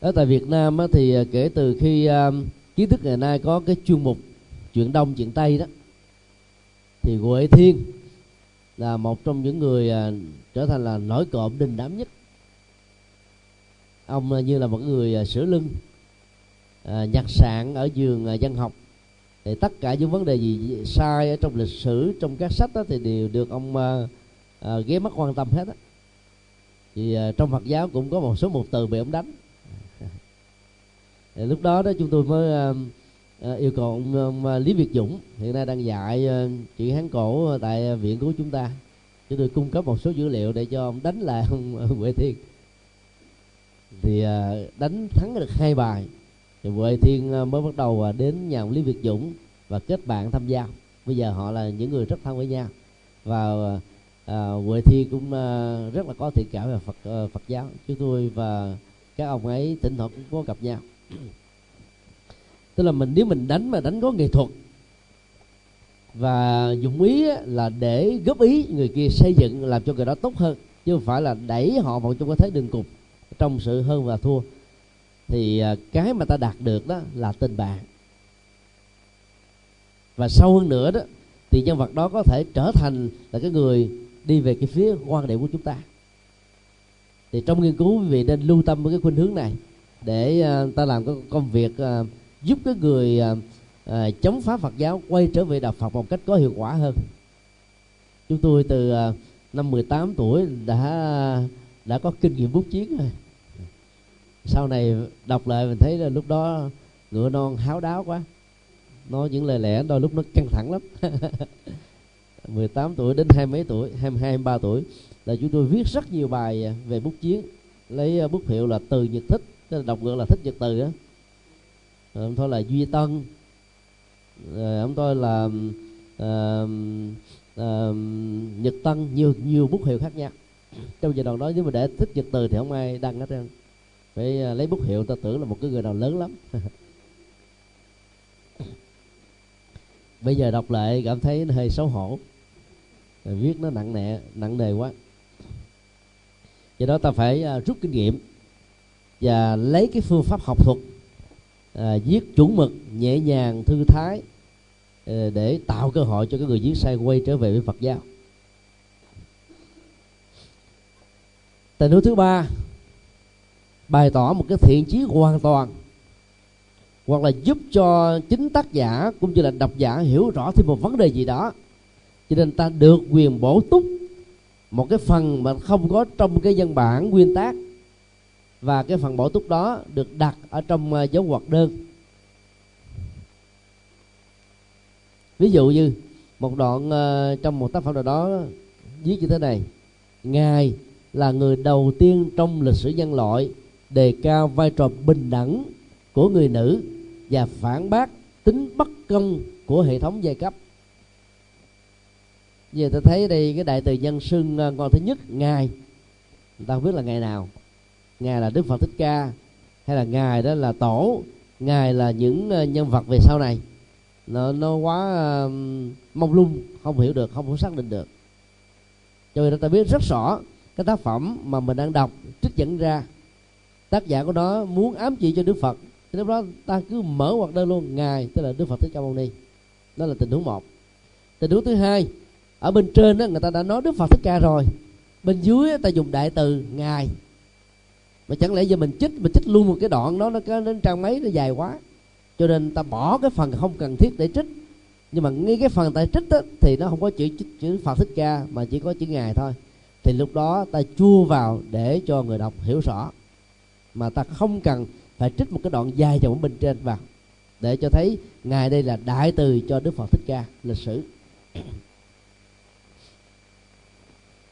Ở tại Việt Nam á, thì à, kể từ khi à, kiến thức ngày nay có cái chuyên mục chuyện đông chuyện tây đó thì Huệ Thiên là một trong những người à, trở thành là nổi cộm đình đám nhất. Ông à, như là một người à, sửa lưng à, nhặt sạn ở giường à, văn học thì tất cả những vấn đề gì sai ở trong lịch sử trong các sách đó thì đều được ông à, à, ghé mắt quan tâm hết á. Thì à, trong Phật giáo cũng có một số một từ bị ông đánh. Thì lúc đó đó chúng tôi mới à, à, yêu cầu ông, ông Lý Việt Dũng hiện nay đang dạy à, chuyện Hán cổ tại viện của chúng ta. Chúng tôi cung cấp một số dữ liệu để cho ông đánh lại ông Huệ Thiên. Thì à, đánh thắng được hai bài thì Huệ Thiên ờ, mới bắt đầu ờ, đến nhà ông Lý Việt Dũng và kết bạn tham gia. Bây giờ họ là những người rất thân với nhau. Và ờ, à, Huệ Thiên cũng à, rất là có thiện cảm về Phật à, Phật giáo. Chúng tôi và các ông ấy thỉnh thoảng cũng có gặp nhau. Tức là mình nếu mình đánh mà đánh có nghệ thuật và dụng ý là để góp ý người kia xây dựng làm cho người đó tốt hơn. Chứ không phải là đẩy họ vào trong cái thế đường cục trong sự hơn và thua thì à, cái mà ta đạt được đó là tình bạn. Và sâu hơn nữa đó, thì nhân vật đó có thể trở thành là cái người đi về cái phía quan điểm của chúng ta. Thì trong nghiên cứu, quý vị nên lưu tâm với cái khuynh hướng này để à, ta làm cái công việc à, giúp cái người chống phá Phật giáo quay trở về đạo Phật một cách có hiệu quả hơn. Chúng tôi từ năm 18 tuổi đã đã có kinh nghiệm bút chiến rồi sau này đọc lại mình thấy là lúc đó ngựa non háo đáo quá. Nói những lời lẽ đôi lúc nó căng thẳng lắm. 18 tuổi đến hai mấy tuổi 22 23 tuổi là chúng tôi viết rất nhiều bài về bút chiến lấy à, bút hiệu là từ nhật thích tức là đọc ngược là thích nhật từ đó ông thôi là duy tân. Rồi ông tôi là uh, uh, nhật tân. Nhiều nhiều bút hiệu khác nhau. Trong giai đoạn đó nếu mà để thích nhật từ thì không ai đăng hết trơn phải à, lấy bút hiệu ta tưởng là một cái người nào lớn lắm. Bây giờ đọc lại cảm thấy nó hơi xấu hổ. Viết nó nặng nề nặng nề quá. Do đó ta phải à, rút kinh nghiệm và lấy cái phương pháp học thuật à, viết chuẩn mực nhẹ nhàng thư thái à, để tạo cơ hội cho cái người viết sai quay trở về với Phật giáo. Tình huống thứ ba bày tỏ một cái thiện chí hoàn toàn hoặc là giúp cho chính tác giả cũng như là độc giả hiểu rõ thêm một vấn đề gì đó. Cho nên ta được quyền bổ túc một cái phần mà không có trong cái văn bản nguyên tác và cái phần bổ túc đó được đặt ở trong ờ, dấu ngoặc đơn. Ví dụ như một đoạn uh, trong một tác phẩm nào đó viết như thế này ngài là người đầu tiên trong lịch sử nhân loại đề cao vai trò bình đẳng của người nữ và phản bác tính bất công của hệ thống giai cấp. Giờ ta thấy đây cái đại từ nhân xưng à, ngon con thứ nhất ngài. Người ta không biết là ngày nào. Ngài là đức phật thích ca hay là ngài đó là tổ ngài là những à, nhân vật về sau này. Nó nó quá uh, mông lung không hiểu được không có xác định được. Cho nên ta biết rất rõ cái tác phẩm mà mình đang đọc trích dẫn ra tác giả của nó muốn ám chỉ cho đức phật. Thì lúc đó ta cứ mở hoặc đơn luôn. Ngài tức là đức phật thích ca mâu ni. Đó là tình huống một. Tình huống thứ hai ở bên trên đó người ta đã nói đức phật thích ca rồi. Bên dưới ta dùng đại từ ngài. Mà chẳng lẽ giờ mình chích mình chích luôn một cái đoạn đó nó có đến trang mấy nó dài quá. Cho nên ta bỏ cái phần không cần thiết để trích. Nhưng mà ngay cái phần ta trích đó, thì nó không có chữ chữ phật thích ca mà chỉ có chữ ngài thôi. Thì lúc đó ta chua vào để cho người đọc hiểu rõ mà ta không cần phải trích một cái đoạn dài dòng bên trên vào. Để cho thấy ngài đây là đại từ cho đức phật thích ca lịch sử.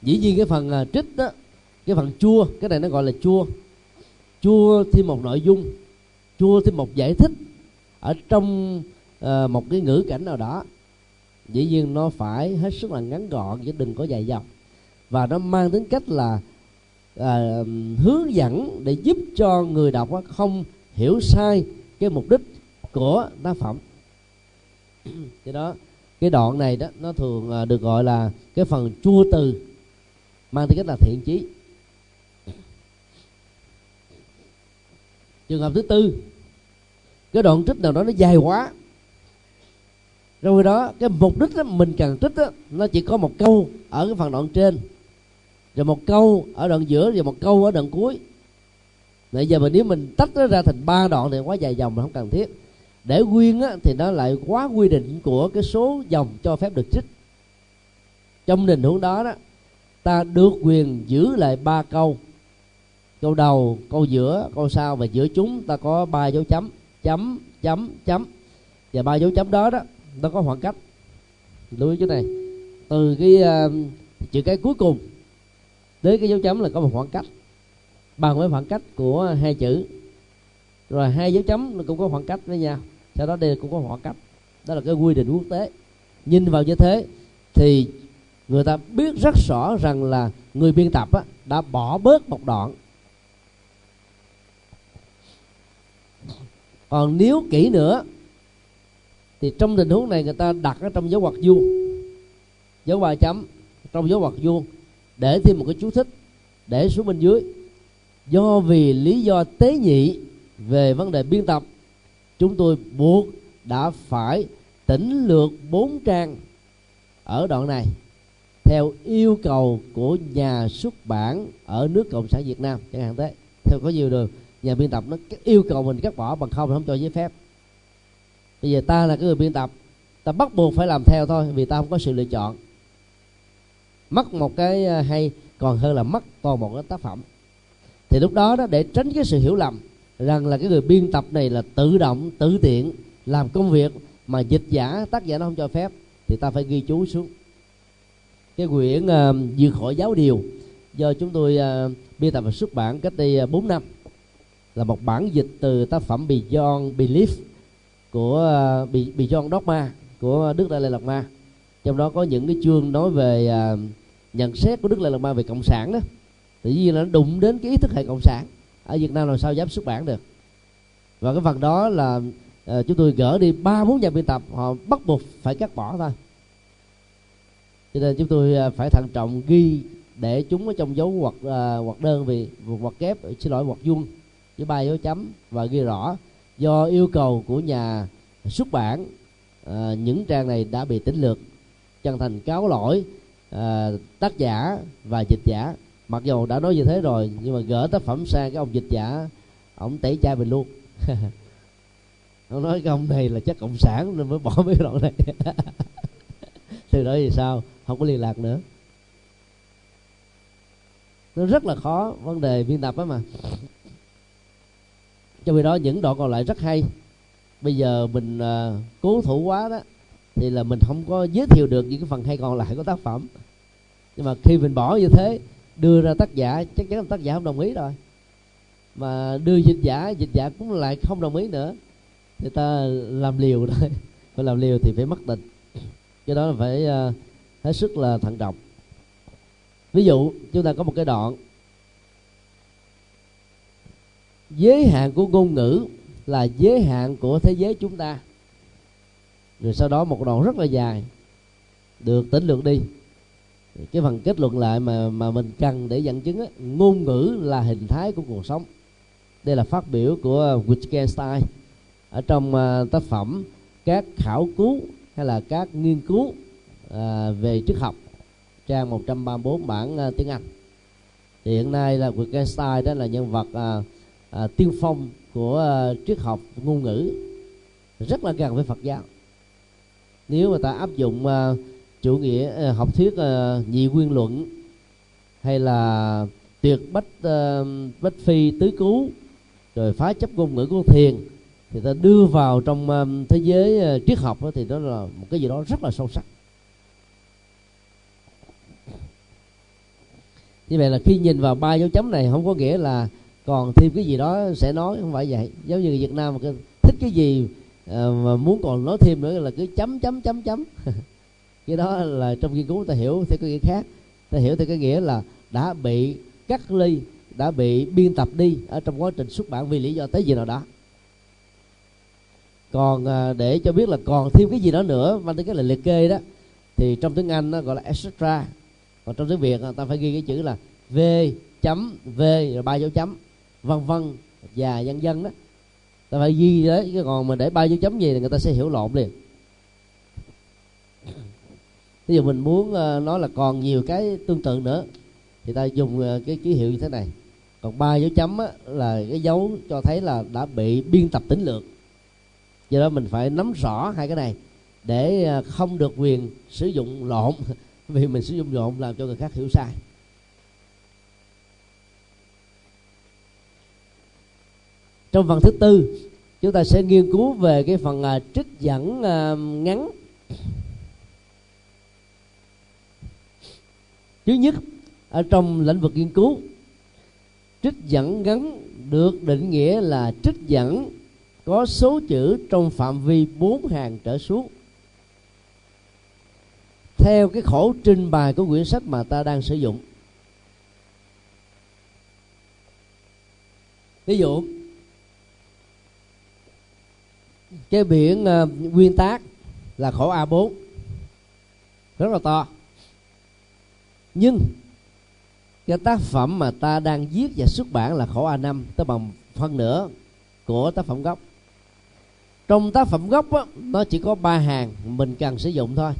Dĩ nhiên cái phần à, trích đó cái phần chua cái này nó gọi là chua. Chua thêm một nội dung chua thêm một giải thích ở trong uh, một cái ngữ cảnh nào đó. Dĩ nhiên nó phải hết sức là ngắn gọn chứ đừng có dài dòng. Và nó mang tính cách là à, hướng dẫn để giúp cho người đọc không hiểu sai cái mục đích của tác phẩm. Cái đó cái đoạn này đó nó thường à, được gọi là cái phần chua từ mang tính cách là thiện chí. Trường hợp thứ tư cái đoạn trích nào đó nó dài quá. Rồi đó cái mục đích đó, mình cần trích đó, nó chỉ có một câu ở cái phần đoạn trên rồi một câu ở đoạn giữa rồi một câu ở đoạn cuối. Bây giờ mà nếu mình tách nó ra thành ba đoạn thì quá dài dòng mà không cần thiết. Để nguyên á, thì nó lại quá quy định của cái số dòng cho phép được trích. Trong tình huống đó đó ta được quyền giữ lại ba câu. Câu đầu câu giữa câu sau và giữa chúng ta có ba dấu chấm chấm chấm chấm. Và ba dấu chấm đó đó nó có khoảng cách. Lưu ý chỗ này. Từ cái uh, chữ cái cuối cùng tới cái dấu chấm là có một khoảng cách. Bằng với khoảng cách của hai chữ. Rồi hai dấu chấm nó cũng có khoảng cách với nhau sau đó đây cũng có khoảng cách. Đó là cái quy định quốc tế. Nhìn vào như thế thì người ta biết rất rõ rằng là người biên tập á, đã bỏ bớt một đoạn. Còn nếu kỹ nữa thì trong tình huống này người ta đặt ở trong dấu ngoặc vuông. Dấu ba chấm trong dấu ngoặc vuông để thêm một cái chú thích để xuống bên dưới. Do vì lý do tế nhị về vấn đề biên tập, chúng tôi buộc đã phải tỉnh lược bốn trang ở đoạn này theo yêu cầu của nhà xuất bản ở nước cộng sản việt nam, chẳng hạn thế. Theo có nhiều đường, nhà biên tập nó yêu cầu mình cắt bỏ bằng không không cho giấy phép. Bây giờ ta là cái người biên tập, ta bắt buộc phải làm theo thôi vì ta không có sự lựa chọn mất một cái ờ, hay còn hơn là mất toàn bộ cái tác phẩm. Thì lúc đó đó để tránh cái sự hiểu lầm rằng là cái người biên tập này là tự động tự tiện làm công việc mà dịch giả tác giả nó không cho phép thì ta phải ghi chú xuống. Cái quyển ờ, uh, dược khỏi giáo điều do chúng tôi uh, biên tập và xuất bản cách đây uh, 4 năm là một bản dịch từ tác phẩm Beyond Belief của uh, Beyond Dogma của Đức Đại Lê Lạt Ma trong đó có những cái chương nói về à, nhận xét của Đức Lê Lạt Ma về cộng sản đó. Tự nhiên là nó đụng đến cái ý thức hệ cộng sản. Ở Việt Nam làm sao dám xuất bản được. Và cái phần đó là à, chúng tôi gỡ đi ba bốn nhà biên tập họ bắt buộc phải cắt bỏ thôi. Cho nên chúng tôi à, phải thận trọng ghi để chúng ở trong dấu hoặc à, hoặc đơn vì hoặc kép. Xin lỗi hoặc vuông với ba dấu chấm và ghi rõ. Do yêu cầu của nhà xuất bản à, những trang này đã bị tính lược chân thành cáo lỗi à, tác giả và dịch giả. Mặc dù đã nói như thế rồi nhưng mà gỡ tác phẩm sang cái ông dịch giả ông tẩy chay mình luôn. Ông nói cái ông này là chắc cộng sản nên mới bỏ mấy đoạn này. Từ đó thì sao? Không có liên lạc nữa. Nó rất là khó vấn đề biên tập á mà. Trong khi đó những đoạn còn lại rất hay. Bây giờ mình ờ, uh, cố thủ quá đó thì là mình không có giới thiệu được những cái phần hay còn lại của tác phẩm. Nhưng mà khi mình bỏ như thế đưa ra tác giả chắc chắn là tác giả không đồng ý rồi. Mà đưa dịch giả dịch giả cũng lại không đồng ý nữa. Người ta làm liều thôi. Phải làm liều thì phải mất tình. Do đó là phải uh, hết sức là thận trọng. Ví dụ chúng ta có một cái đoạn. Giới hạn của ngôn ngữ là giới hạn của thế giới chúng ta rồi sau đó một đoạn rất là dài. Được tính lượng đi. Cái phần kết luận lại mà mà mình cần để dẫn chứng á, ngôn ngữ là hình thái của cuộc sống. Đây là phát biểu của Wittgenstein ở trong uh, tác phẩm các khảo cứu hay là các nghiên cứu uh, về triết học trang 134 bản uh, tiếng Anh. Thì hiện nay là Wittgenstein đó là nhân vật uh, uh, tiên phong của uh, triết học ngôn ngữ rất là gần với Phật giáo nếu mà ta áp dụng uh, chủ nghĩa uh, học thuyết uh, nhị nguyên luận hay là tuyệt bách uh, bách phi tứ cứu rồi phá chấp ngôn ngữ của thiền thì ta đưa vào trong um, thế giới uh, triết học đó, thì đó là một cái gì đó rất là sâu sắc. Như vậy là khi nhìn vào ba dấu chấm này không có nghĩa là còn thêm cái gì đó sẽ nói không phải vậy. Giống như Việt Nam mà thích cái gì à, mà muốn còn nói thêm nữa là cứ chấm chấm chấm chấm. Cái đó là trong nghiên cứu ta hiểu theo cái nghĩa khác. Ta hiểu theo cái nghĩa là đã bị cắt ly đã bị biên tập đi ở trong quá trình xuất bản vì lý do tới gì nào đó. Còn à, để cho biết là còn thêm cái gì đó nữa mang tới cái là liệt kê đó thì trong tiếng anh nó gọi là extra. Còn trong tiếng việt à, ta phải ghi cái chữ là v chấm v rồi ba dấu chấm vân vân và dân dân đó ta phải ghi đấy cái còn mà để ba dấu chấm gì thì người ta sẽ hiểu lộn liền. Ví dụ mình muốn ờ, nói là còn nhiều cái tương tự nữa thì ta dùng ờ, cái ký hiệu như thế này. Còn ba dấu chấm á, là cái dấu cho thấy là đã bị biên tập tính lược do đó mình phải nắm rõ hai cái này để ờ, không được quyền sử dụng lộn. Vì mình sử dụng lộn làm cho người khác hiểu sai. Trong phần thứ tư chúng ta sẽ nghiên cứu về cái phần uh, trích dẫn uh, ngắn. Thứ nhất ở trong lĩnh vực nghiên cứu trích dẫn ngắn được định nghĩa là trích dẫn có số chữ trong phạm vi bốn hàng trở xuống. Theo cái khổ trình bày của quyển sách mà ta đang sử dụng. Ví dụ cái biển uh, nguyên tác là khổ A4 rất là to. Nhưng cái tác phẩm mà ta đang viết và xuất bản là khổ A5 tới bằng phân nửa của tác phẩm gốc. Trong tác phẩm gốc á, nó chỉ có ba hàng mình cần sử dụng thôi.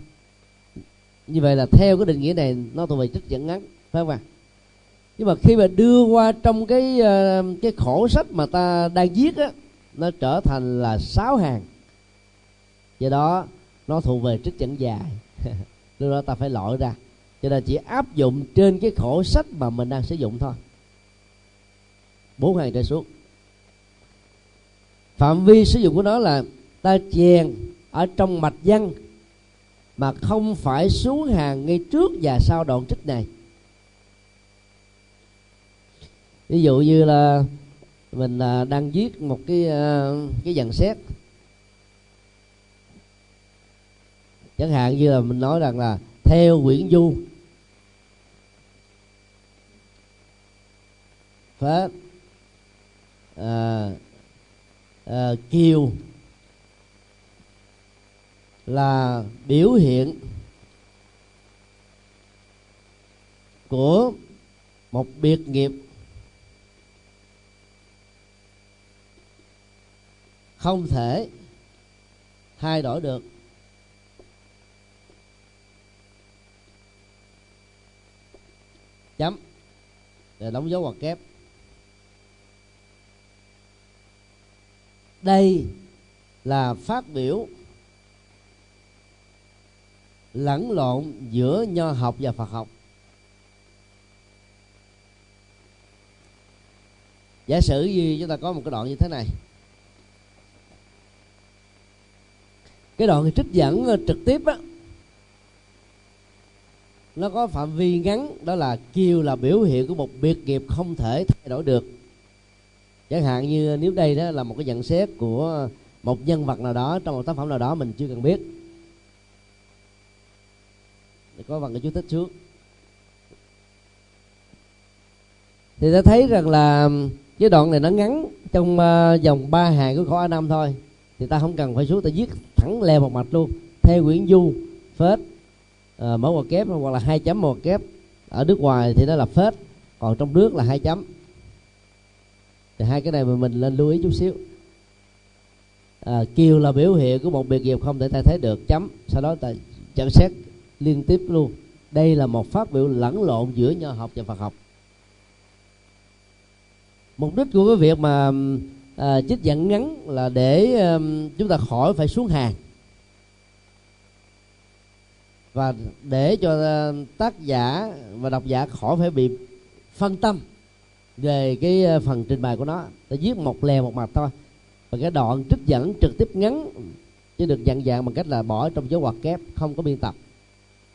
Như vậy là theo cái định nghĩa này nó thuộc về trích dẫn ngắn phải không ạ? Nhưng mà khi mà đưa qua trong cái ờ, cái khổ sách mà ta đang viết á nó trở thành là sáu hàng. Do đó, nó thuộc về trích dẫn dài. Lúc đó ta phải loại ra. Cho nên chỉ áp dụng trên cái khổ sách mà mình đang sử dụng thôi. Bốn hàng trở xuống. Phạm vi sử dụng của nó là ta chèn ở trong mạch văn mà không phải xuống hàng ngay trước và sau đoạn trích này. Ví dụ như là mình à, đang viết một cái à, cái dàn xét. Chẳng hạn như là mình nói rằng là theo quyển du. Phết. À, à, kiều là biểu hiện của một biệt nghiệp không thể thay đổi được. Chấm. Để đóng dấu hoặc kép. Đây là phát biểu lẫn lộn giữa nho học và phật học. Giả sử như chúng ta có một cái đoạn như thế này. Cái đoạn trích dẫn ờ, trực tiếp á nó có phạm vi ngắn đó là kiều là biểu hiện của một biệt nghiệp không thể thay đổi được. Chẳng hạn như nếu đây đó là một cái nhận xét của một nhân vật nào đó trong một tác phẩm nào đó mình chưa cần biết. Để có bằng cái chú thích trước thì ta thấy rằng là cái đoạn này nó ngắn trong uh, vòng ba hàng của khổ a năm thôi thì ta không cần phải xuống ta viết thẳng leo một mạch luôn. Theo quyển du phết à, mở ngoặc kép hoặc là hai chấm một kép ở nước ngoài thì nó là phết còn trong nước là hai chấm. Thì hai cái này mà mình lên lưu ý chút xíu. À, kiều là biểu hiện của một biệt nghiệp không thể thay thế được chấm. Sau đó ta nhận xét liên tiếp luôn. Đây là một phát biểu lẫn lộn giữa nho học và phật học. Mục đích của cái việc mà Ờ, à, trích dẫn ngắn là để um, chúng ta khỏi phải xuống hàng. Và để cho ờ, tác giả và độc giả khỏi phải bị phân tâm về cái ờ, phần trình bày của nó. Ta viết một lè một mặt thôi. Và cái đoạn trích dẫn trực tiếp ngắn chứ được dặn dạng bằng cách là bỏ trong dấu ngoặc kép không có biên tập.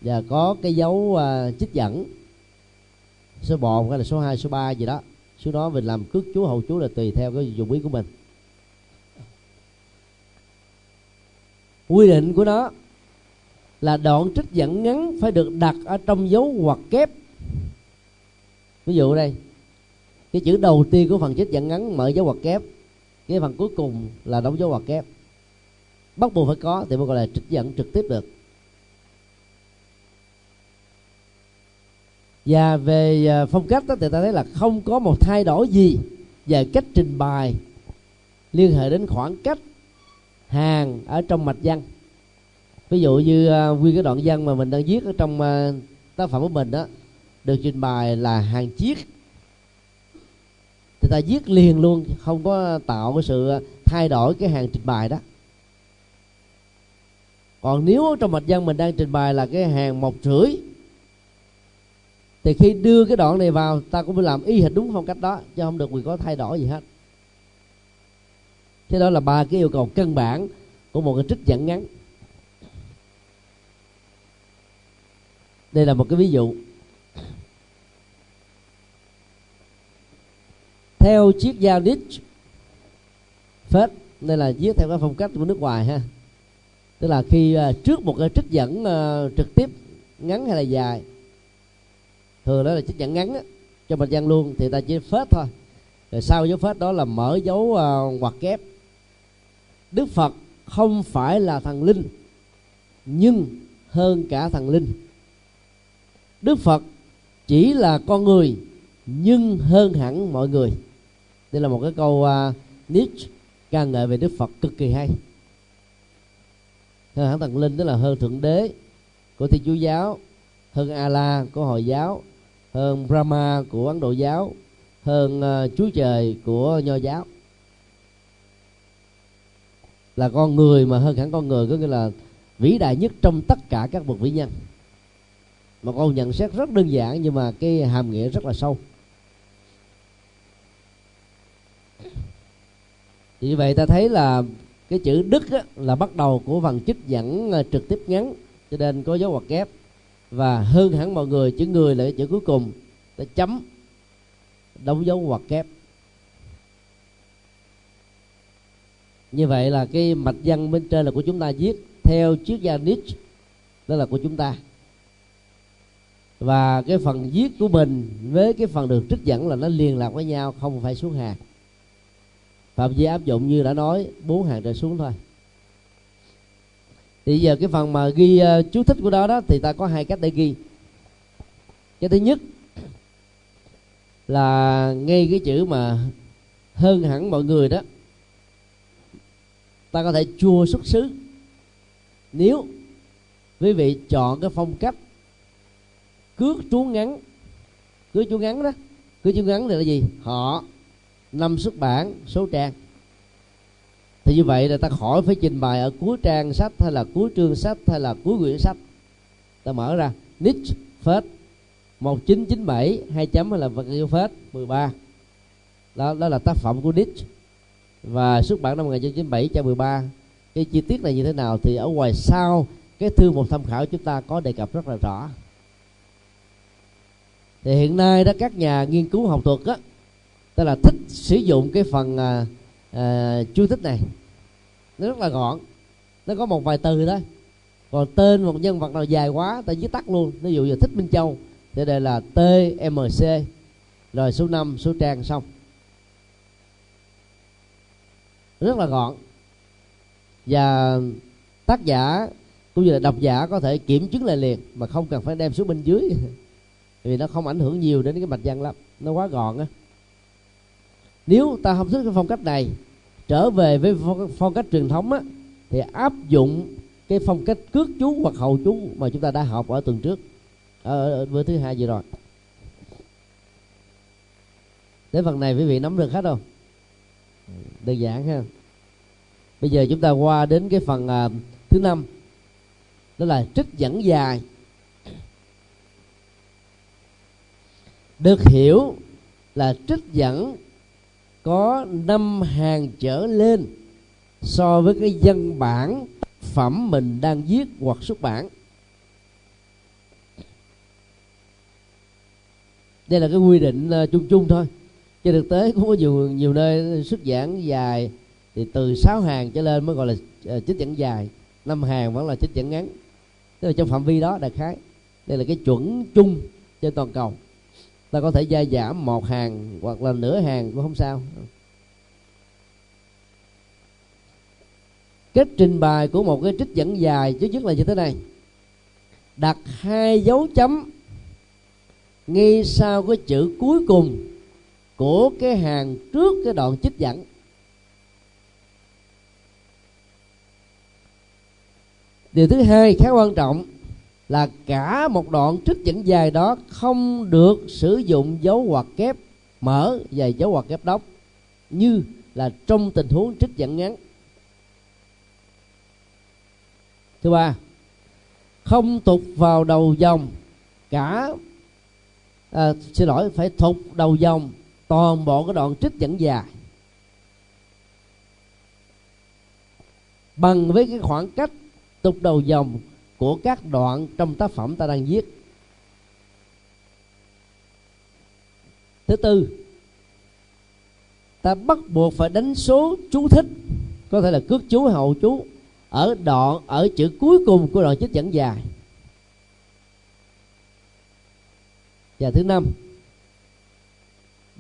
Và có cái dấu uh, trích dẫn số 1 hay là số 2, số 3 gì đó số đó mình làm cước chú hậu chú là tùy theo cái dụng ý của mình. Quy định của nó là đoạn trích dẫn ngắn phải được đặt ở trong dấu ngoặc kép. Ví dụ đây, cái chữ đầu tiên của phần trích dẫn ngắn mở dấu ngoặc kép, cái phần cuối cùng là đóng dấu ngoặc kép. Bắt buộc phải có thì mới gọi là trích dẫn trực tiếp được. Và về à, phong cách đó, thì ta thấy là không có một thay đổi gì về cách trình bày liên hệ đến khoảng cách hàng ở trong mạch văn. Ví dụ như à, nguyên cái đoạn văn mà mình đang viết ở trong à, tác phẩm của mình đó được trình bày là hàng chiếc. Thì ta viết liền luôn không có tạo cái sự thay đổi cái hàng trình bày đó. Còn nếu trong mạch văn mình đang trình bày là cái hàng một rưỡi thì khi đưa cái đoạn này vào ta cũng phải làm y hệt đúng phong cách đó chứ không được quyền có thay đổi gì hết. Thế đó là ba cái yêu cầu căn bản của một cái trích dẫn ngắn. Đây là một cái ví dụ. Theo chiếc dao niche phết đây là viết theo cái phong cách của nước ngoài ha. Tức là khi uh, trước một cái trích dẫn uh, trực tiếp ngắn hay là dài thường đó là trích dẫn ngắn á, cho mình Gian luôn thì ta chỉ phết thôi. Rồi sau dấu phết đó là mở dấu uh, ngoặc kép. Đức phật không phải là thần linh nhưng hơn cả thần linh. Đức phật chỉ là con người nhưng hơn hẳn mọi người. Đây là một cái câu ờ, uh, Nietzsche ca ngợi về Đức Phật cực kỳ hay. Hơn hẳn thần linh tức là hơn thượng đế của thiên chúa giáo hơn Allah của hồi giáo hơn Brahma của Ấn Độ giáo hơn uh, Chúa Trời của Nho giáo. Là con người mà hơn hẳn con người có nghĩa là vĩ đại nhất trong tất cả các bậc vĩ nhân. Một câu nhận xét rất đơn giản nhưng mà cái hàm nghĩa rất là sâu. Vì vậy ta thấy là cái chữ đức á, là bắt đầu của phần trích dẫn ờ, trực tiếp ngắn cho nên có dấu ngoặc kép và hơn hẳn mọi người, chữ người là cái chữ cuối cùng. Ta chấm, đóng dấu hoặc kép. Như vậy là cái mạch văn bên trên là của chúng ta viết theo triết gia Nietzsche đó là của chúng ta. Và cái phần viết của mình với cái phần được trích dẫn là nó liên lạc với nhau, không phải xuống hàng. Phạm vi áp dụng như đã nói, bốn hàng trở xuống thôi thì giờ cái phần mà ghi uh, chú thích của đó đó thì ta có hai cách để ghi. Cái thứ nhất là ngay cái chữ mà hơn hẳn mọi người đó ta có thể chua xuất xứ. Nếu quý vị chọn cái phong cách cước chú ngắn cước chú ngắn đó cước chú ngắn thì là gì? Họ năm xuất bản số trang thì như vậy là ta khỏi phải trình bày ở cuối trang sách hay là cuối chương sách hay là cuối quyển sách. Ta mở ra niche phết 1997 hai chấm hay là vật yêu phết 13 đó, đó là tác phẩm của Nietzsche và xuất bản năm 1997 cho 13 cái chi tiết này như thế nào thì ở ngoài sau cái thư một tham khảo chúng ta có đề cập rất là rõ. Thì hiện nay đó các nhà nghiên cứu học thuật á tức là thích sử dụng cái phần uh, à, chú thích này. Nó rất là gọn. Nó có một vài từ thôi. Còn tên một nhân vật nào dài quá ta viết tắt luôn. Ví dụ như thích minh châu thì đây là tmc rồi số 5 số trang xong. Rất là gọn. Và tác giả cũng như là độc giả có thể kiểm chứng lại liền mà không cần phải đem xuống bên dưới. Vì nó không ảnh hưởng nhiều đến cái mạch văn lắm. Nó quá gọn á nếu ta không thích cái phong cách này trở về với phong cách truyền thống á thì áp dụng cái phong cách cước chú hoặc hậu chú mà chúng ta đã học ở tuần trước ở, ở bữa thứ hai vừa rồi. Đến phần này quý vị nắm được hết không? Đơn giản ha. Bây giờ chúng ta qua đến cái phần uh, thứ năm đó là trích dẫn dài. Được hiểu là trích dẫn có năm hàng trở lên so với cái văn bản phẩm mình đang viết hoặc xuất bản. Đây là cái quy định ờ, chung chung thôi. Trên thực tế cũng có nhiều nhiều nơi xuất giảng dài thì từ 6 hàng trở lên mới gọi là chích trích dẫn dài. Năm hàng vẫn là trích dẫn ngắn. Tức là trong phạm vi đó đại khái. Đây là cái chuẩn chung trên toàn cầu ta có thể gia giảm một hàng hoặc là nửa hàng, cũng không sao. Cách trình bày của một cái trích dẫn dài chứ nhất là như thế này. Đặt hai dấu chấm ngay sau cái chữ cuối cùng của cái hàng trước cái đoạn trích dẫn. Điều thứ hai khá quan trọng là cả một đoạn trích dẫn dài đó không được sử dụng dấu hoặc kép mở và dấu hoặc kép đóng như là trong tình huống trích dẫn ngắn. Thứ ba không tục vào đầu dòng cả à, xin lỗi phải thục đầu dòng toàn bộ cái đoạn trích dẫn dài. Bằng với cái khoảng cách tục đầu dòng của các đoạn trong tác phẩm ta đang viết. Thứ tư, ta bắt buộc phải đánh số chú thích, có thể là cước chú, hậu chú, ở đoạn, ở chữ cuối cùng của đoạn trích dẫn dài. Và thứ năm,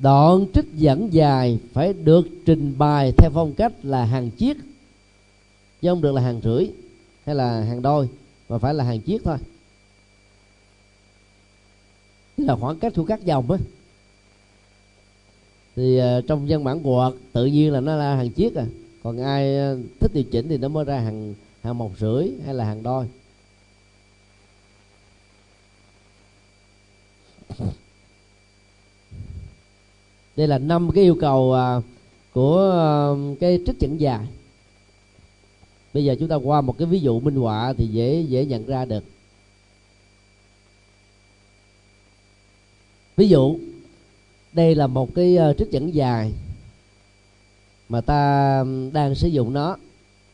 đoạn trích dẫn dài phải được trình bày theo phong cách là hàng chiết chứ không được là hàng rưỡi hay là hàng đôi mà phải là hàng chiếc thôi. Tức là khoảng cách của các dòng á. Thì uh, trong văn bản quạt tự nhiên là nó là hàng chiếc à. Còn ai uh, thích điều chỉnh thì nó mới ra hàng hàng một rưỡi hay là hàng đôi. Đây là năm cái yêu cầu uh, của uh, cái trích dẫn dài bây giờ chúng ta qua một cái ví dụ minh họa thì dễ dễ nhận ra được. Ví dụ đây là một cái uh, trích dẫn dài mà ta đang sử dụng nó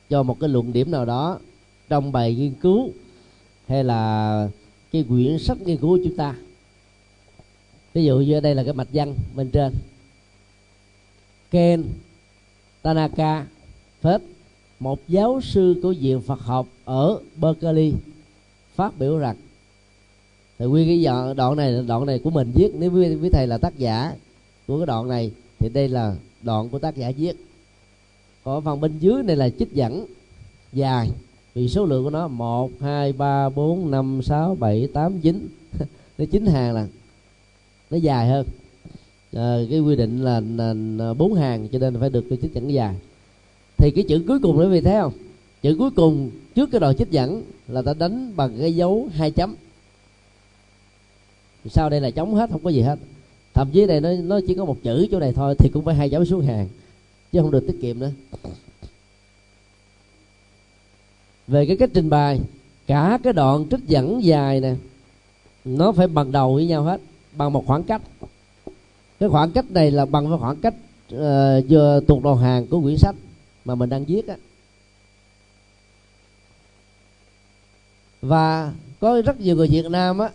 cho một cái luận điểm nào đó trong bài nghiên cứu hay là cái quyển sách nghiên cứu của chúng ta. Ví dụ như đây là cái mạch văn bên trên. Ken Tanaka Phết một giáo sư của viện Phật học ở Berkeley phát biểu rằng thì nguyên cái đoạn này đoạn này của mình viết. Nếu quý, thầy là tác giả của cái đoạn này thì đây là đoạn của tác giả viết. Còn phần bên dưới này là trích dẫn dài vì số lượng của nó một hai ba bốn năm sáu bảy tám chín. Nó chín hàng là nó dài hơn. À, cái quy định là, là bốn hàng cho nên phải được cái trích dẫn dài thì cái chữ cuối cùng nó vì thế không? Chữ cuối cùng trước cái đoạn trích dẫn là ta đánh bằng cái dấu hai chấm. Sau đây là chống hết không có gì hết. Thậm chí đây nó nó chỉ có một chữ chỗ này thôi thì cũng phải hai chấm xuống hàng chứ không được tiết kiệm nữa. Về cái cách trình bày cả cái đoạn trích dẫn dài nè nó phải bằng đầu với nhau hết bằng một khoảng cách. Cái khoảng cách này là bằng với khoảng cách uh, tuột đầu hàng của quyển sách mà mình đang viết á. Và có rất nhiều người Việt Nam á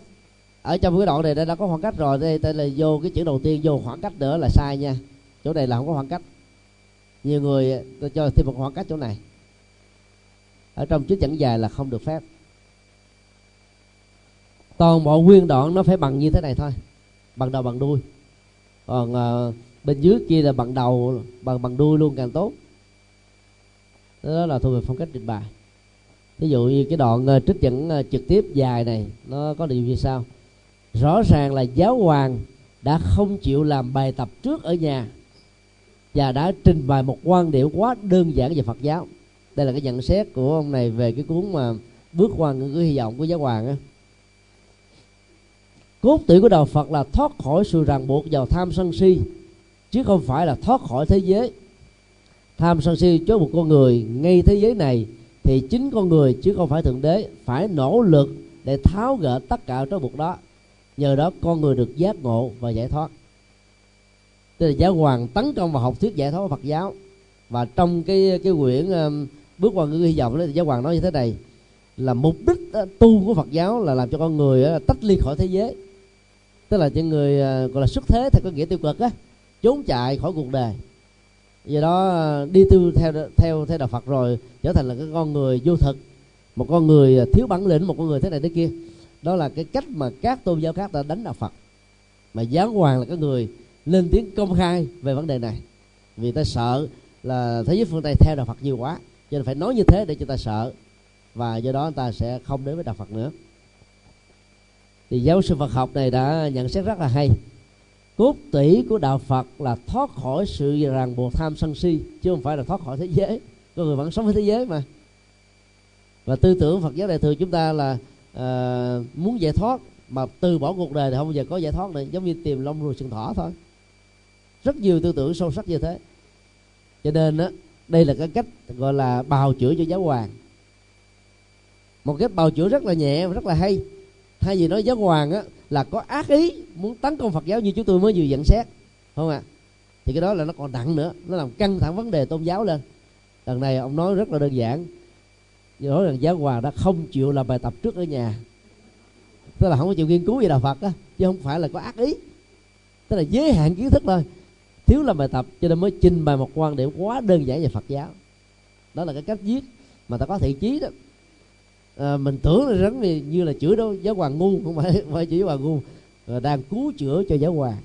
ở trong cái đoạn này đã, đã có khoảng cách rồi đây đây là vô cái chữ đầu tiên vô khoảng cách nữa là sai nha. Chỗ này là không có khoảng cách. Nhiều người tôi cho thêm một khoảng cách chỗ này. Ở trong chữ chẳng dài là không được phép. Toàn bộ nguyên đoạn nó phải bằng như thế này thôi. Bằng đầu bằng đuôi. Còn uh, bên dưới kia là bằng đầu bằng bằng đuôi luôn càng tốt đó là thuộc về phong cách trình bày. Ví dụ như cái đoạn uh, trích dẫn uh, trực tiếp dài này nó có điều như sau rõ ràng là giáo hoàng đã không chịu làm bài tập trước ở nhà và đã trình bày một quan điểm quá đơn giản về Phật giáo. Đây là cái nhận xét của ông này về cái cuốn mà bước qua ngưỡng cửa hy vọng của giáo hoàng á. Cốt tủy của đạo Phật là thoát khỏi sự ràng buộc vào tham sân si chứ không phải là thoát khỏi thế giới tham sân si cho một con người ngay thế giới này thì chính con người chứ không phải thượng đế phải nỗ lực để tháo gỡ tất cả trói buộc đó. Nhờ đó con người được giác ngộ và giải thoát. Tức là giáo hoàng tấn công vào học thuyết giải thoát Phật giáo. Và trong cái cái quyển um, bước qua ngữ hy vọng đó thì giáo hoàng nói như thế này là mục đích uh, tu của Phật giáo là làm cho con người uh, tách ly khỏi thế giới. Tức là những người uh, gọi là xuất thế theo có nghĩa tiêu cực á trốn chạy khỏi cuộc đời do đó, đi tu theo theo theo đạo Phật rồi, trở thành là cái con người vô thực. Một con người à, thiếu bản lĩnh, một con người thế này thế kia. Đó là cái cách mà các tôn giáo khác đã đánh đạo Phật. Mà giáo hoàng là cái người lên tiếng công khai về vấn đề này. Vì ta sợ là thế giới phương tây theo đạo phật nhiều quá, cho nên phải nói như thế để cho ta sợ. Và do đó ta sẽ không đến với đạo phật nữa. Thì giáo sư phật học này đã nhận xét rất là hay cốt tủy của đạo phật là thoát khỏi sự ràng buộc tham sân si chứ không phải là thoát khỏi thế giới. Con người vẫn sống với thế giới mà. Và tư tưởng phật giáo đại thừa chúng ta là uh, muốn giải thoát mà từ bỏ cuộc đời thì không bao giờ có giải thoát nữa giống như tìm lông ruồi sừng thỏ thôi. Rất nhiều tư tưởng sâu sắc như thế. Cho nên đó, đây là cái cách gọi là bào chữa cho giáo hoàng. Một cách bào chữa rất là nhẹ và rất là hay. Thay vì nói giáo hoàng á là có ác ý muốn tấn công phật giáo như chúng tôi mới vừa nhận xét, không ạ? À? thì cái đó là nó còn nặng nữa, nó làm căng thẳng vấn đề tôn giáo lên. Lần này ông nói rất là đơn giản. Nói rằng giáo hoàng đã không chịu làm bài tập trước ở nhà. Tức là không có chịu nghiên cứu về đạo phật á, chứ không phải là có ác ý. Tức là giới hạn kiến thức thôi. Thiếu làm bài tập cho nên mới trình bày một quan điểm quá đơn giản về Phật giáo. Đó là cái cách viết mà ta có thiện chí đó à, mình tưởng là rắn như, như là chữa đâu giáo hoàng ngu không phải phải chữa giáo hoàng ngu. À, đang cứu chữa cho giáo hoàng.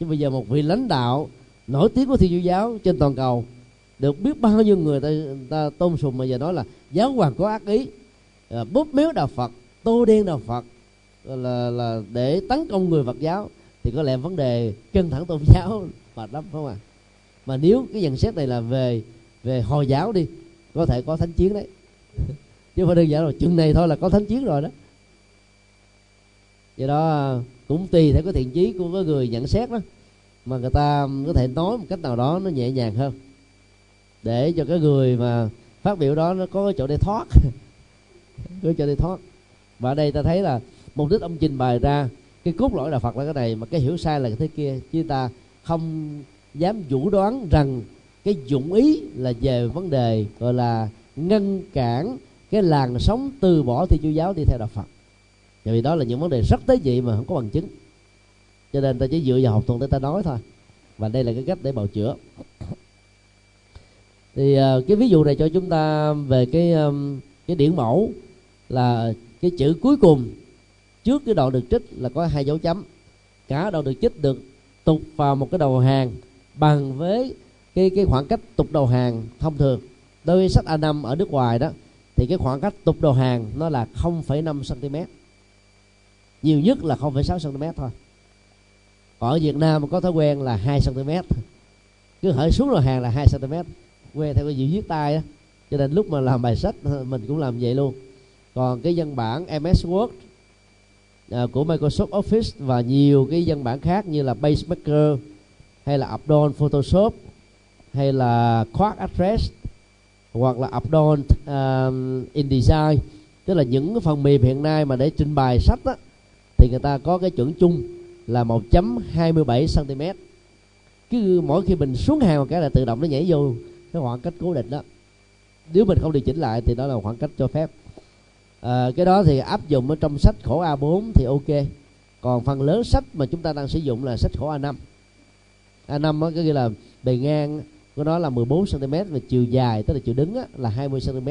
Nhưng bây giờ một vị lãnh đạo nổi tiếng của thiên chúa giáo trên toàn cầu được biết bao nhiêu người ta, ta tôn sùng mà giờ nói là giáo hoàng có ác ý. À, bóp méo đạo phật tô đen đạo phật là là để tấn công người phật giáo. Thì có lẽ vấn đề căng thẳng tôn giáo mà lắm không à mà nếu cái nhận xét này là về về hồi giáo đi có thể có thánh chiến đấy. chứ không phải đơn giản là chừng này thôi là có thánh chiến rồi đó. Do đó à, cũng tùy theo cái thiện chí của cái người nhận xét đó, mà người ta có thể nói một cách nào đó nó nhẹ nhàng hơn. Để cho cái người mà phát biểu đó nó có cái chỗ để thoát. Có chỗ để thoát. Và ở đây ta thấy là mục đích ông trình bày ra, cái cốt lõi là Phật là cái này, mà cái hiểu sai là cái thế kia. Chứ ta không dám vũ đoán rằng cái dụng ý là về vấn đề gọi là ngăn cản cái làn sóng từ bỏ thì chúa giáo đi theo đạo Phật. Tại vì đó là những vấn đề rất tế dị mà không có bằng chứng. Cho nên ta chỉ dựa vào học thuật để ta nói thôi. Và đây là cái cách để bào chữa. Thì ờ, cái ví dụ này cho chúng ta về cái ờ, cái điển mẫu là cái chữ cuối cùng. Trước cái đoạn được trích là có hai dấu chấm. Cả đoạn được trích được tục vào một cái đầu hàng bằng với cái cái khoảng cách tục đầu hàng thông thường. Đối với sách A5 ở nước ngoài đó thì cái khoảng cách tục đầu hàng nó là 0,5 cm nhiều nhất là 0,6 cm thôi. Còn ở Việt Nam có thói quen là 2 cm cứ hỏi xuống đầu hàng là 2 cm quen theo cái chữ viết tay á. Cho nên lúc mà làm bài sách ờ, mình cũng làm vậy luôn. Còn cái văn bản MS Word à, của Microsoft Office và nhiều cái văn bản khác như là PageMaker hay là Adobe Photoshop hay là Quark Address hoặc là Adobe uh, um, InDesign tức là những cái phần mềm hiện nay mà để trình bày sách đó, thì người ta có cái chuẩn chung là 1.27 cm cứ mỗi khi mình xuống hàng một cái là tự động nó nhảy vô cái khoảng cách cố định đó. Nếu mình không điều chỉnh lại thì đó là khoảng cách cho phép. À, cái đó thì áp dụng ở trong sách khổ A4 thì ok. Còn phần lớn sách mà chúng ta đang sử dụng là sách khổ A5 A5 có nghĩa là bề ngang của nó là 14 cm và chiều dài tức là chiều đứng á, là 20 cm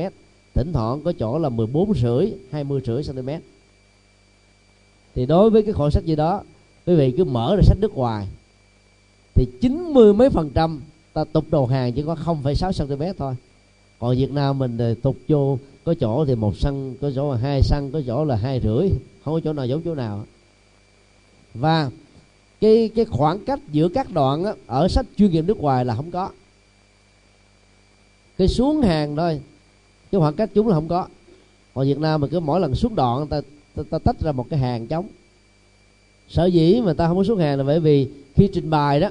thỉnh thoảng có chỗ là 14 rưỡi 20 rưỡi cm thì đối với cái kho sách gì đó quý vị cứ mở ra sách nước ngoài thì 90 mấy phần trăm ta tục đầu hàng chỉ có 0,6 cm thôi. Còn Việt Nam mình thì tục vô có chỗ thì một xăng có chỗ là hai xăng có chỗ là hai rưỡi không có chỗ nào giống chỗ nào. Và cái cái khoảng cách giữa các đoạn á, ở sách chuyên nghiệp nước ngoài là không có cái xuống hàng thôi. Cái khoảng cách chúng là không có. Còn Việt Nam mà cứ mỗi lần xuống đoạn ta, ta, ta tách ra một cái hàng trống. Sở dĩ mà ta không có xuống hàng là bởi vì khi trình bày đó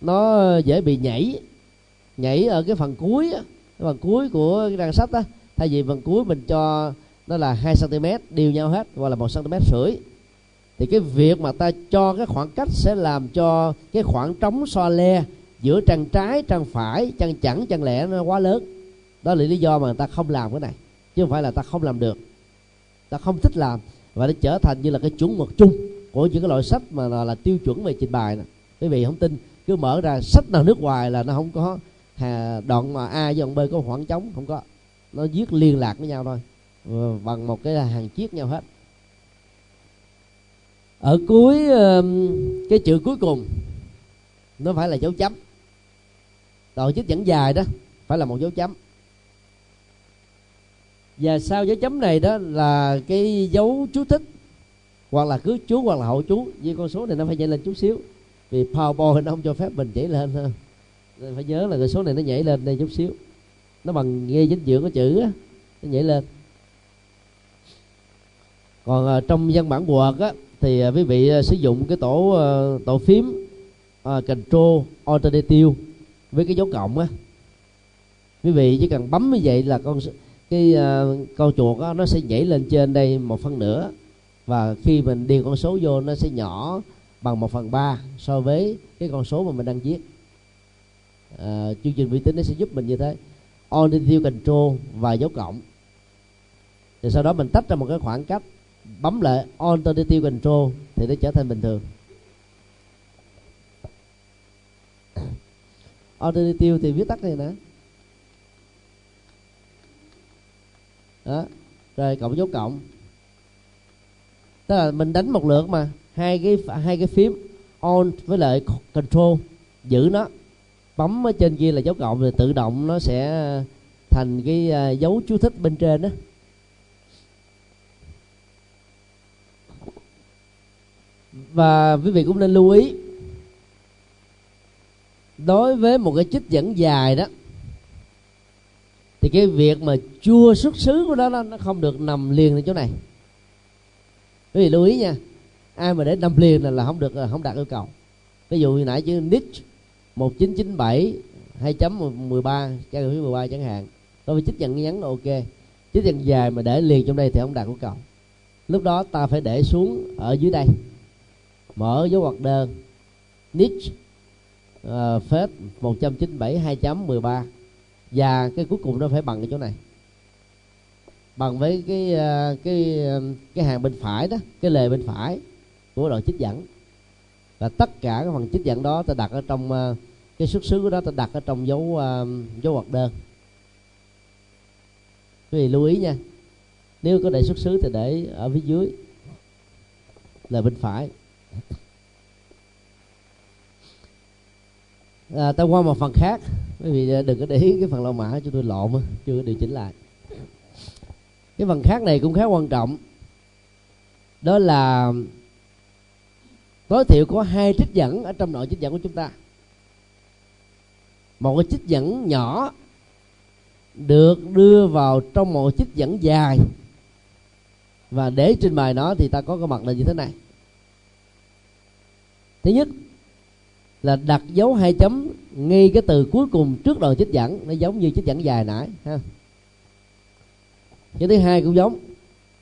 nó dễ bị nhảy. Nhảy ở cái phần cuối á, cái phần cuối của cái trang sách đó thay vì phần cuối mình cho nó là 2 cm đều nhau hết hoặc là một cm rưỡi. Thì cái việc mà ta cho cái khoảng cách sẽ làm cho cái khoảng trống so le giữa trang trái trang phải chân chẳng chân lẻ nó quá lớn. Đó là lý do mà người ta không làm cái này chứ không phải là ta không làm được. Ta không thích làm và nó trở thành như là cái chuẩn mực chung của những cái loại sách mà là, là tiêu chuẩn về trình bày nè, quý vị không tin cứ mở ra sách nào nước ngoài là nó không có hà, đoạn mà a với đoạn b có khoảng trống không có. Nó viết liên lạc với nhau thôi ờ, bằng một cái hàng chiếc nhau hết. Ở cuối cái chữ cuối cùng nó phải là dấu chấm đoạn chích dẫn dài đó phải là một dấu chấm. Và sau dấu chấm này đó là cái dấu chú thích hoặc là cứ chú hoặc là hậu chú. Như con số này nó phải nhảy lên chút xíu. Vì powerpoint nó không cho phép mình nhảy lên ha. Nên phải nhớ là cái số này nó nhảy lên đây chút xíu. Nó bằng nghe dinh dưỡng cái chữ á nó nhảy lên. Còn uh, trong văn bản Word á thì uh, quý vị uh, sử dụng cái tổ uh, tổ phím uh, Control Alternative với cái dấu cộng á. Quý vị chỉ cần bấm như vậy là con cái uh, con chuột á, nó sẽ nhảy lên trên đây một phân nửa và khi mình điền con số vô nó sẽ nhỏ bằng một phần ba so với cái con số mà mình đang viết. À, chương trình vi tính nó sẽ giúp mình như thế. Alternative control và dấu cộng. Thì sau đó mình tách ra một cái khoảng cách bấm lại alternative control thì nó trở thành bình thường. alternative thì viết tắt này nè. Đó, rồi cộng dấu cộng. Tức là mình đánh một lượt mà, hai cái hai cái phím, on với lại control, giữ nó. Bấm ở trên kia là dấu cộng thì tự động nó sẽ thành cái à, dấu chú thích bên trên đó và quý vị cũng nên lưu ý đối với một cái chích dẫn dài đó thì cái việc mà chua xuất xứ của nó nó không được nằm liền ở chỗ này. Quý vị lưu ý nha ai mà để nằm liền là, là không được không đạt yêu cầu. Ví dụ như nãy chứ niche 1997 2.13 trang phí 13 chẳng hạn. Đối với dẫn ngắn là ok. Chích dẫn dài mà để liền trong đây thì không đạt yêu cầu. Lúc đó ta phải để xuống ở dưới đây. Mở dấu ngoặc đơn. Niche uh, phết 197 2.13 và cái cuối cùng nó phải bằng cái chỗ này. Bằng với cái uh, cái ờ, cái hàng bên phải đó cái lề bên phải của đoạn chích dẫn. Và tất cả các phần chích dẫn đó ta đặt ở trong uh, cái xuất xứ của đó ta đặt ở trong dấu uh, dấu ngoặc đơn. Quý vị lưu ý nha nếu có để xuất xứ thì để ở phía dưới là bên phải. À, ta qua một phần khác. Quý vị à, đừng có để ý cái phần lô mã cho tôi lộn chưa điều chỉnh lại. Cái phần khác này cũng khá quan trọng. Đó là tối thiểu có hai trích dẫn ở trong nội trích dẫn của chúng ta. Một cái trích dẫn nhỏ được đưa vào trong một trích dẫn dài. Và để trên bài nó thì ta có cái mặt là như thế này. Thứ nhất là đặt dấu hai chấm ngay cái từ cuối cùng trước đầu trích dẫn. Nó giống như trích dẫn dài nãy, ha. Cái thứ hai cũng giống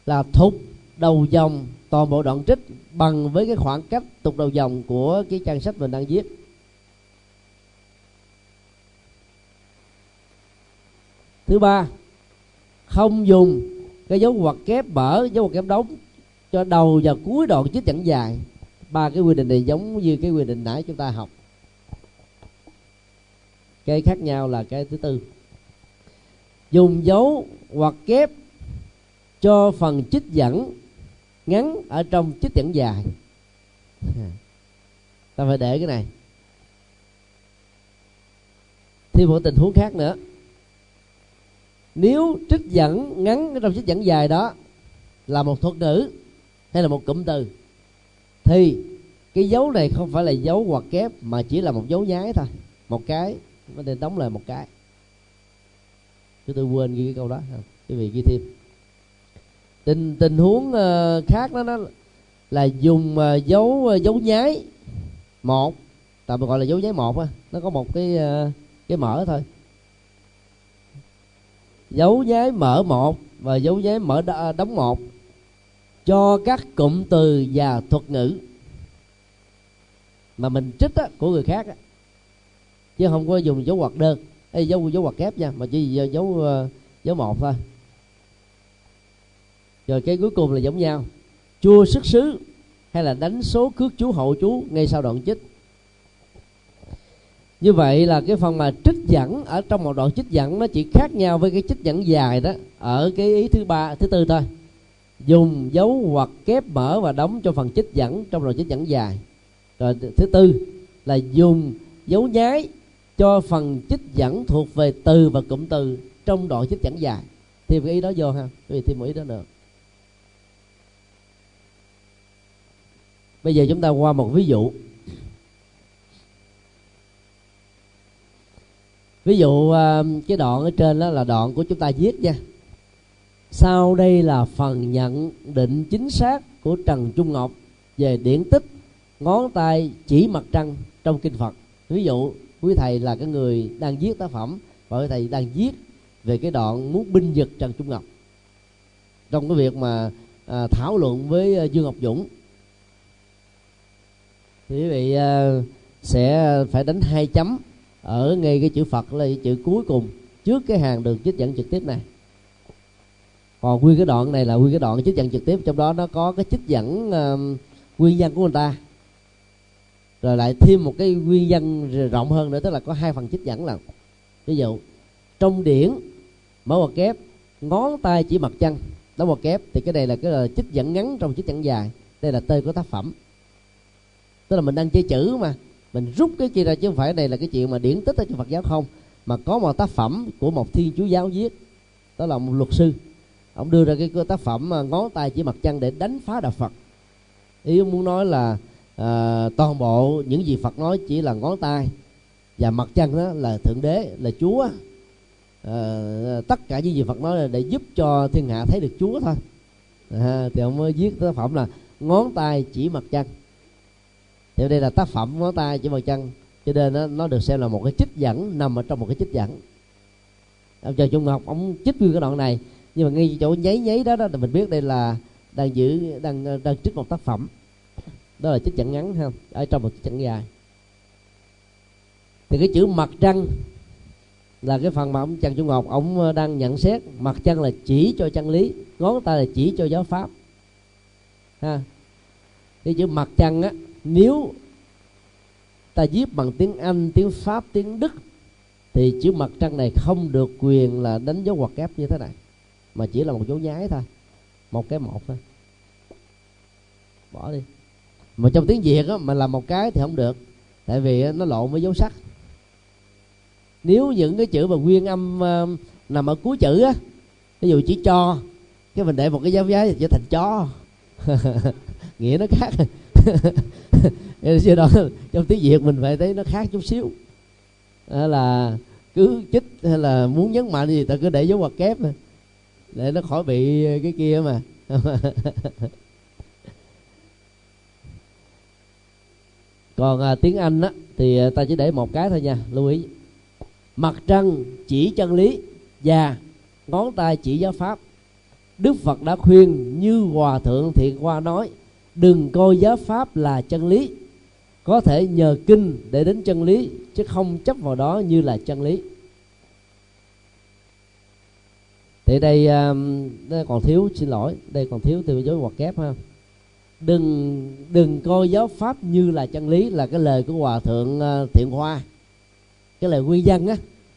là thục đầu dòng toàn bộ đoạn trích bằng với cái khoảng cách tục đầu dòng của cái trang sách mình đang viết. Thứ ba, không dùng cái dấu ngoặc kép bở dấu ngoặc kép đóng cho đầu và cuối đoạn trích dẫn dài ba cái quy định này giống như cái quy định nãy chúng ta học. Cái khác nhau là cái thứ tư. Dùng dấu hoặc kép cho phần trích dẫn ngắn ở trong trích dẫn dài. Ta phải để cái này. Thêm một tình huống khác nữa. Nếu trích dẫn ngắn ở trong trích dẫn dài đó là một thuật ngữ hay là một cụm từ? Thì, cái dấu này không phải là dấu hoặc kép, mà chỉ là một dấu nháy thôi. Một cái, nó nên đóng lại một cái. Chúng tôi quên ghi cái câu đó. Quý vị ghi thêm. Tình tình huống ờ, khác đó nó là dùng ờ, dấu ờ, dấu nháy một. Tạm gọi là dấu nháy một á nó có một cái cái mở thôi. Dấu nháy mở một và dấu nháy mở đóng một cho các cụm từ và thuật ngữ mà mình trích á, của người khác á. chứ không có dùng dấu ngoặc đơn. Hay dấu dấu ngoặc kép nha mà chỉ dấu ờ, dấu một thôi. Rồi cái cuối cùng là giống nhau. Chua sức sứ hay là đánh số cước chú hậu chú ngay sau đoạn chích. Như vậy là cái phần mà trích dẫn ở trong một đoạn trích dẫn nó chỉ khác nhau với cái trích dẫn dài đó ở cái ý thứ ba thứ tư thôi dùng dấu hoặc kép mở và đóng cho phần chích dẫn, trong đoạn chích dẫn dài. Rồi thứ tư là dùng dấu nháy cho phần chích dẫn thuộc về từ và cụm từ trong đoạn chích dẫn dài. Thêm cái ý đó vô ha vì thêm một ý đó nữa. Bây giờ chúng ta qua một ví dụ. Ví dụ à, cái đoạn ở trên đó là đoạn của chúng ta viết nha sau đây là phần nhận định chính xác của trần trung ngọc về điển tích ngón tay chỉ mặt trăng trong kinh phật. Ví dụ quý thầy là cái người đang viết tác phẩm và quý thầy đang viết về cái đoạn muốn binh vực trần trung ngọc. Trong cái việc mà à, thảo luận với à, dương ngọc dũng thì quý vị à, sẽ phải đánh hai chấm ở ngay cái chữ Phật là chữ cuối cùng trước cái hàng đường trích dẫn trực tiếp này còn nguyên cái đoạn này là nguyên cái đoạn trích dẫn trực tiếp trong đó nó có cái trích dẫn uh, nguyên nhân của người ta. Rồi lại thêm một cái nguyên nhân rộng hơn nữa tức là có hai phần trích dẫn là ví dụ trong điển mở một kép ngón tay chỉ mặt chân đó một kép thì cái này là cái là trích dẫn ngắn trong trích dẫn dài. Đây là tên của tác phẩm. Tức là mình đang chơi chữ mà mình rút cái kia ra chứ không phải đây là cái chuyện mà điển tích ở trong Phật giáo không mà có một tác phẩm của một thiên chúa giáo viết đó là một luật sư ông đưa ra cái tác phẩm à, ngón tay chỉ mặt chân để đánh phá đạo Phật. Ý ông muốn nói là à, toàn bộ những gì phật nói chỉ là ngón tay và mặt chân đó là thượng đế là chúa. À, tất cả những gì phật nói là để giúp cho thiên hạ thấy được chúa thôi. À, thì ông mới viết tác phẩm là ngón tay chỉ mặt chân thì đây là tác phẩm ngón tay chỉ mặt chân cho nên nó, nó được xem là một cái trích dẫn nằm ở trong một cái trích dẫn. Ông trần trung ngọc ông trích nguyên cái đoạn này nhưng mà ngay chỗ nháy nháy đó đó thì mình biết đây là đang giữ, đang đang trích một tác phẩm. Đó là trích chặng ngắn, ha, ở trong một trích dẫn dài. Thì cái chữ mặt trăng là cái phần mà ông trần trung ngọc, ông ờ, đang nhận xét mặt trăng là chỉ cho chân lý, ngón tay là chỉ cho giáo pháp. Ha. Cái chữ mặt trăng á, nếu ta viết bằng tiếng anh, tiếng pháp, tiếng đức, thì chữ mặt trăng này không được quyền là đánh dấu ngoặc kép như thế này mà chỉ là một dấu nháy thôi. Một cái một thôi. Bỏ đi. Mà trong tiếng việt á mà làm một cái thì không được. Tại vì nó lộn với dấu sắc. Nếu những cái chữ mà nguyên âm uh, nằm ở cuối chữ á ví dụ chỉ cho cái mình để một cái dấu giá trở thành chó. Nghĩa nó khác. Do đó trong tiếng việt mình phải thấy nó khác chút xíu. Đó là cứ chích hay là muốn nhấn mạnh gì ta cứ để dấu ngoặc kép để nó khỏi bị cái kia mà. Còn à, tiếng anh á thì à, ta chỉ để một cái thôi nha lưu ý. Mặt trăng chỉ chân lý và ngón tay chỉ giáo pháp. Đức phật đã khuyên như hòa thượng thiện hoa nói đừng coi giáo pháp là chân lý. Có thể nhờ kinh để đến chân lý chứ không chấp vào đó như là chân lý. Thì đây um, còn thiếu xin lỗi đây còn thiếu từ dấu ngoặc kép ha. Đừng đừng coi giáo pháp như là chân lý là cái lời của hòa thượng ờ, thiện hoa. Cái lời nguyên dân á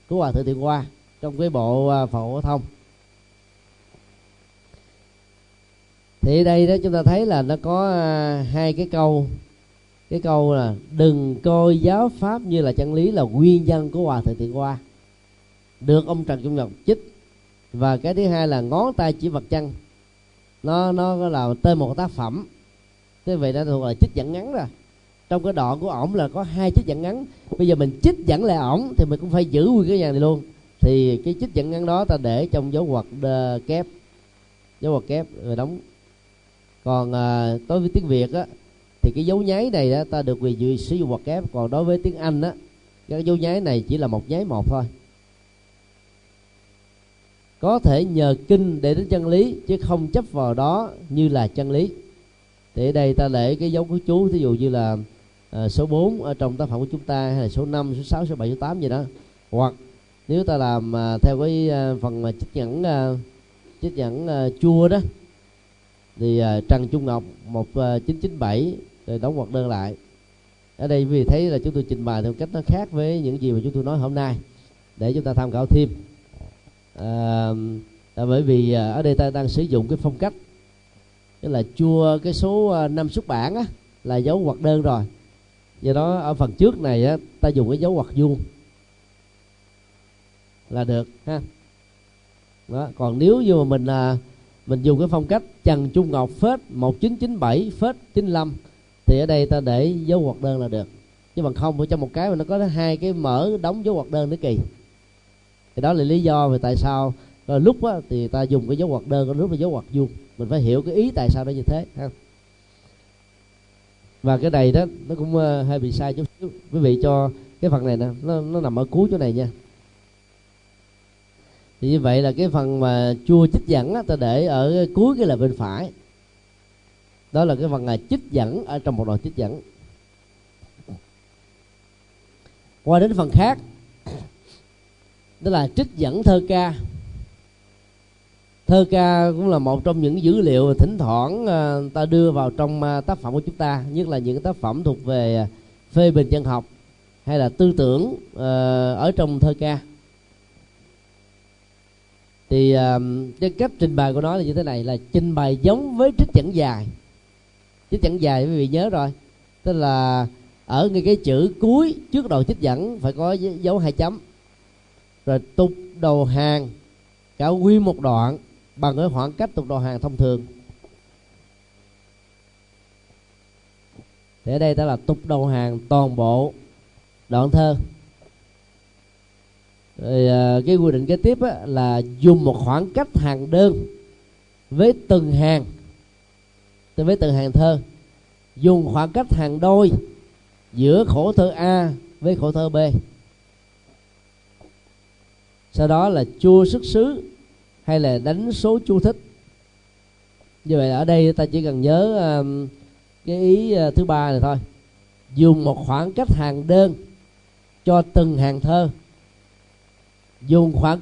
của hòa thượng thiện hoa trong cái bộ ờ, phổ thông. Thì đây đó chúng ta thấy là nó có ờ, hai cái câu. Cái câu là đừng coi giáo pháp như là chân lý là nguyên nhân của hòa thượng thiện hoa. Được ông trần trung ngọc chích và cái thứ hai là ngón tay chỉ vật chân. Nó nó là tên một tác phẩm. Thế vậy đã thuộc là chích dẫn ngắn rồi. Trong cái đoạn của ổng là có hai chích dẫn ngắn. Bây giờ mình chích dẫn lại ổng thì mình cũng phải giữ nguyên cái nhà này luôn. Thì cái chích dẫn ngắn đó ta để trong dấu ngoặc kép. Dấu ngoặc kép rồi đóng. Còn à, đối với tiếng việt á thì cái dấu nháy này đó, ta được quyền sử dụng ngoặc kép. Còn đối với tiếng anh á cái dấu nháy này chỉ là một nháy một thôi có thể nhờ kinh để đến chân lý chứ không chấp vào đó như là chân lý. Thì ở đây ta để cái dấu của chú thí dụ như là à, số 4 ở trong tác phẩm của chúng ta hay là số 5, số 6, số 7, số 8 gì đó. Hoặc nếu ta làm à, theo cái à, phần mà trích nhẫn à, trích nhẫn à, chua đó thì à, Trần Trung Ngọc 1997 à, rồi đóng hoạt đơn lại. Ở đây vì thấy là chúng tôi trình bày theo cách nó khác với những gì mà chúng tôi nói hôm nay để chúng ta tham khảo thêm. Ờ, à, bởi vì à, ở đây ta đang sử dụng cái phong cách tức là chua cái số à, năm xuất bản á, là dấu hoặc đơn rồi. Do đó ở phần trước này á, ta dùng cái dấu hoặc vuông là được ha? Đó. còn nếu như mà mình à, mình dùng cái phong cách Trần Trung Ngọc phết 1997 phết 95 thì ở đây ta để dấu hoặc đơn là được. Chứ bằng không ở trong một cái mà nó có hai cái mở đóng dấu hoặc đơn nữa kỳ thì đó là lý do về tại sao rồi lúc á, thì ta dùng cái dấu ngoặc đơn lúc là dấu ngoặc vuông. Mình phải hiểu cái ý tại sao nó như thế ha. Và cái này đó nó cũng uh, hơi bị sai chút xíu. Quý vị cho cái phần này nè nó nó nằm ở cuối chỗ này nha. Thì như vậy là cái phần mà chua chích dẫn á, ta để ở cuối cái là bên phải. Đó là cái phần là chích dẫn ở trong một đoạn chích dẫn. Qua đến phần khác tức là trích dẫn thơ ca. Thơ ca cũng là một trong những dữ liệu thỉnh thoảng ờ, ta đưa vào trong ờ, tác phẩm của chúng ta, nhất là những tác phẩm thuộc về ờ, phê bình dân học hay là tư tưởng ở trong thơ ca. Thì cái cách trình bày của nó là như thế này, là trình bày giống với trích dẫn dài. Trích dẫn dài, quý vị nhớ rồi. Tức là ở ngay cái chữ cuối trước đầu trích dẫn phải có dấu hai chấm rồi tục đầu hàng cả quy một đoạn bằng cái khoảng cách tục đầu hàng thông thường. Thì ở đây ta là tục đầu hàng toàn bộ đoạn thơ. Rồi à, cái quy định kế tiếp á, là dùng một khoảng cách hàng đơn với từng hàng với từng hàng thơ. Dùng khoảng cách hàng đôi giữa khổ thơ A với khổ thơ B sau đó là chua xuất xứ hay là đánh số chu thích. Như vậy ở đây ta chỉ cần nhớ uh, cái ý uh, thứ ba này thôi. Dùng một khoảng cách hàng đơn cho từng hàng thơ. Dùng khoảng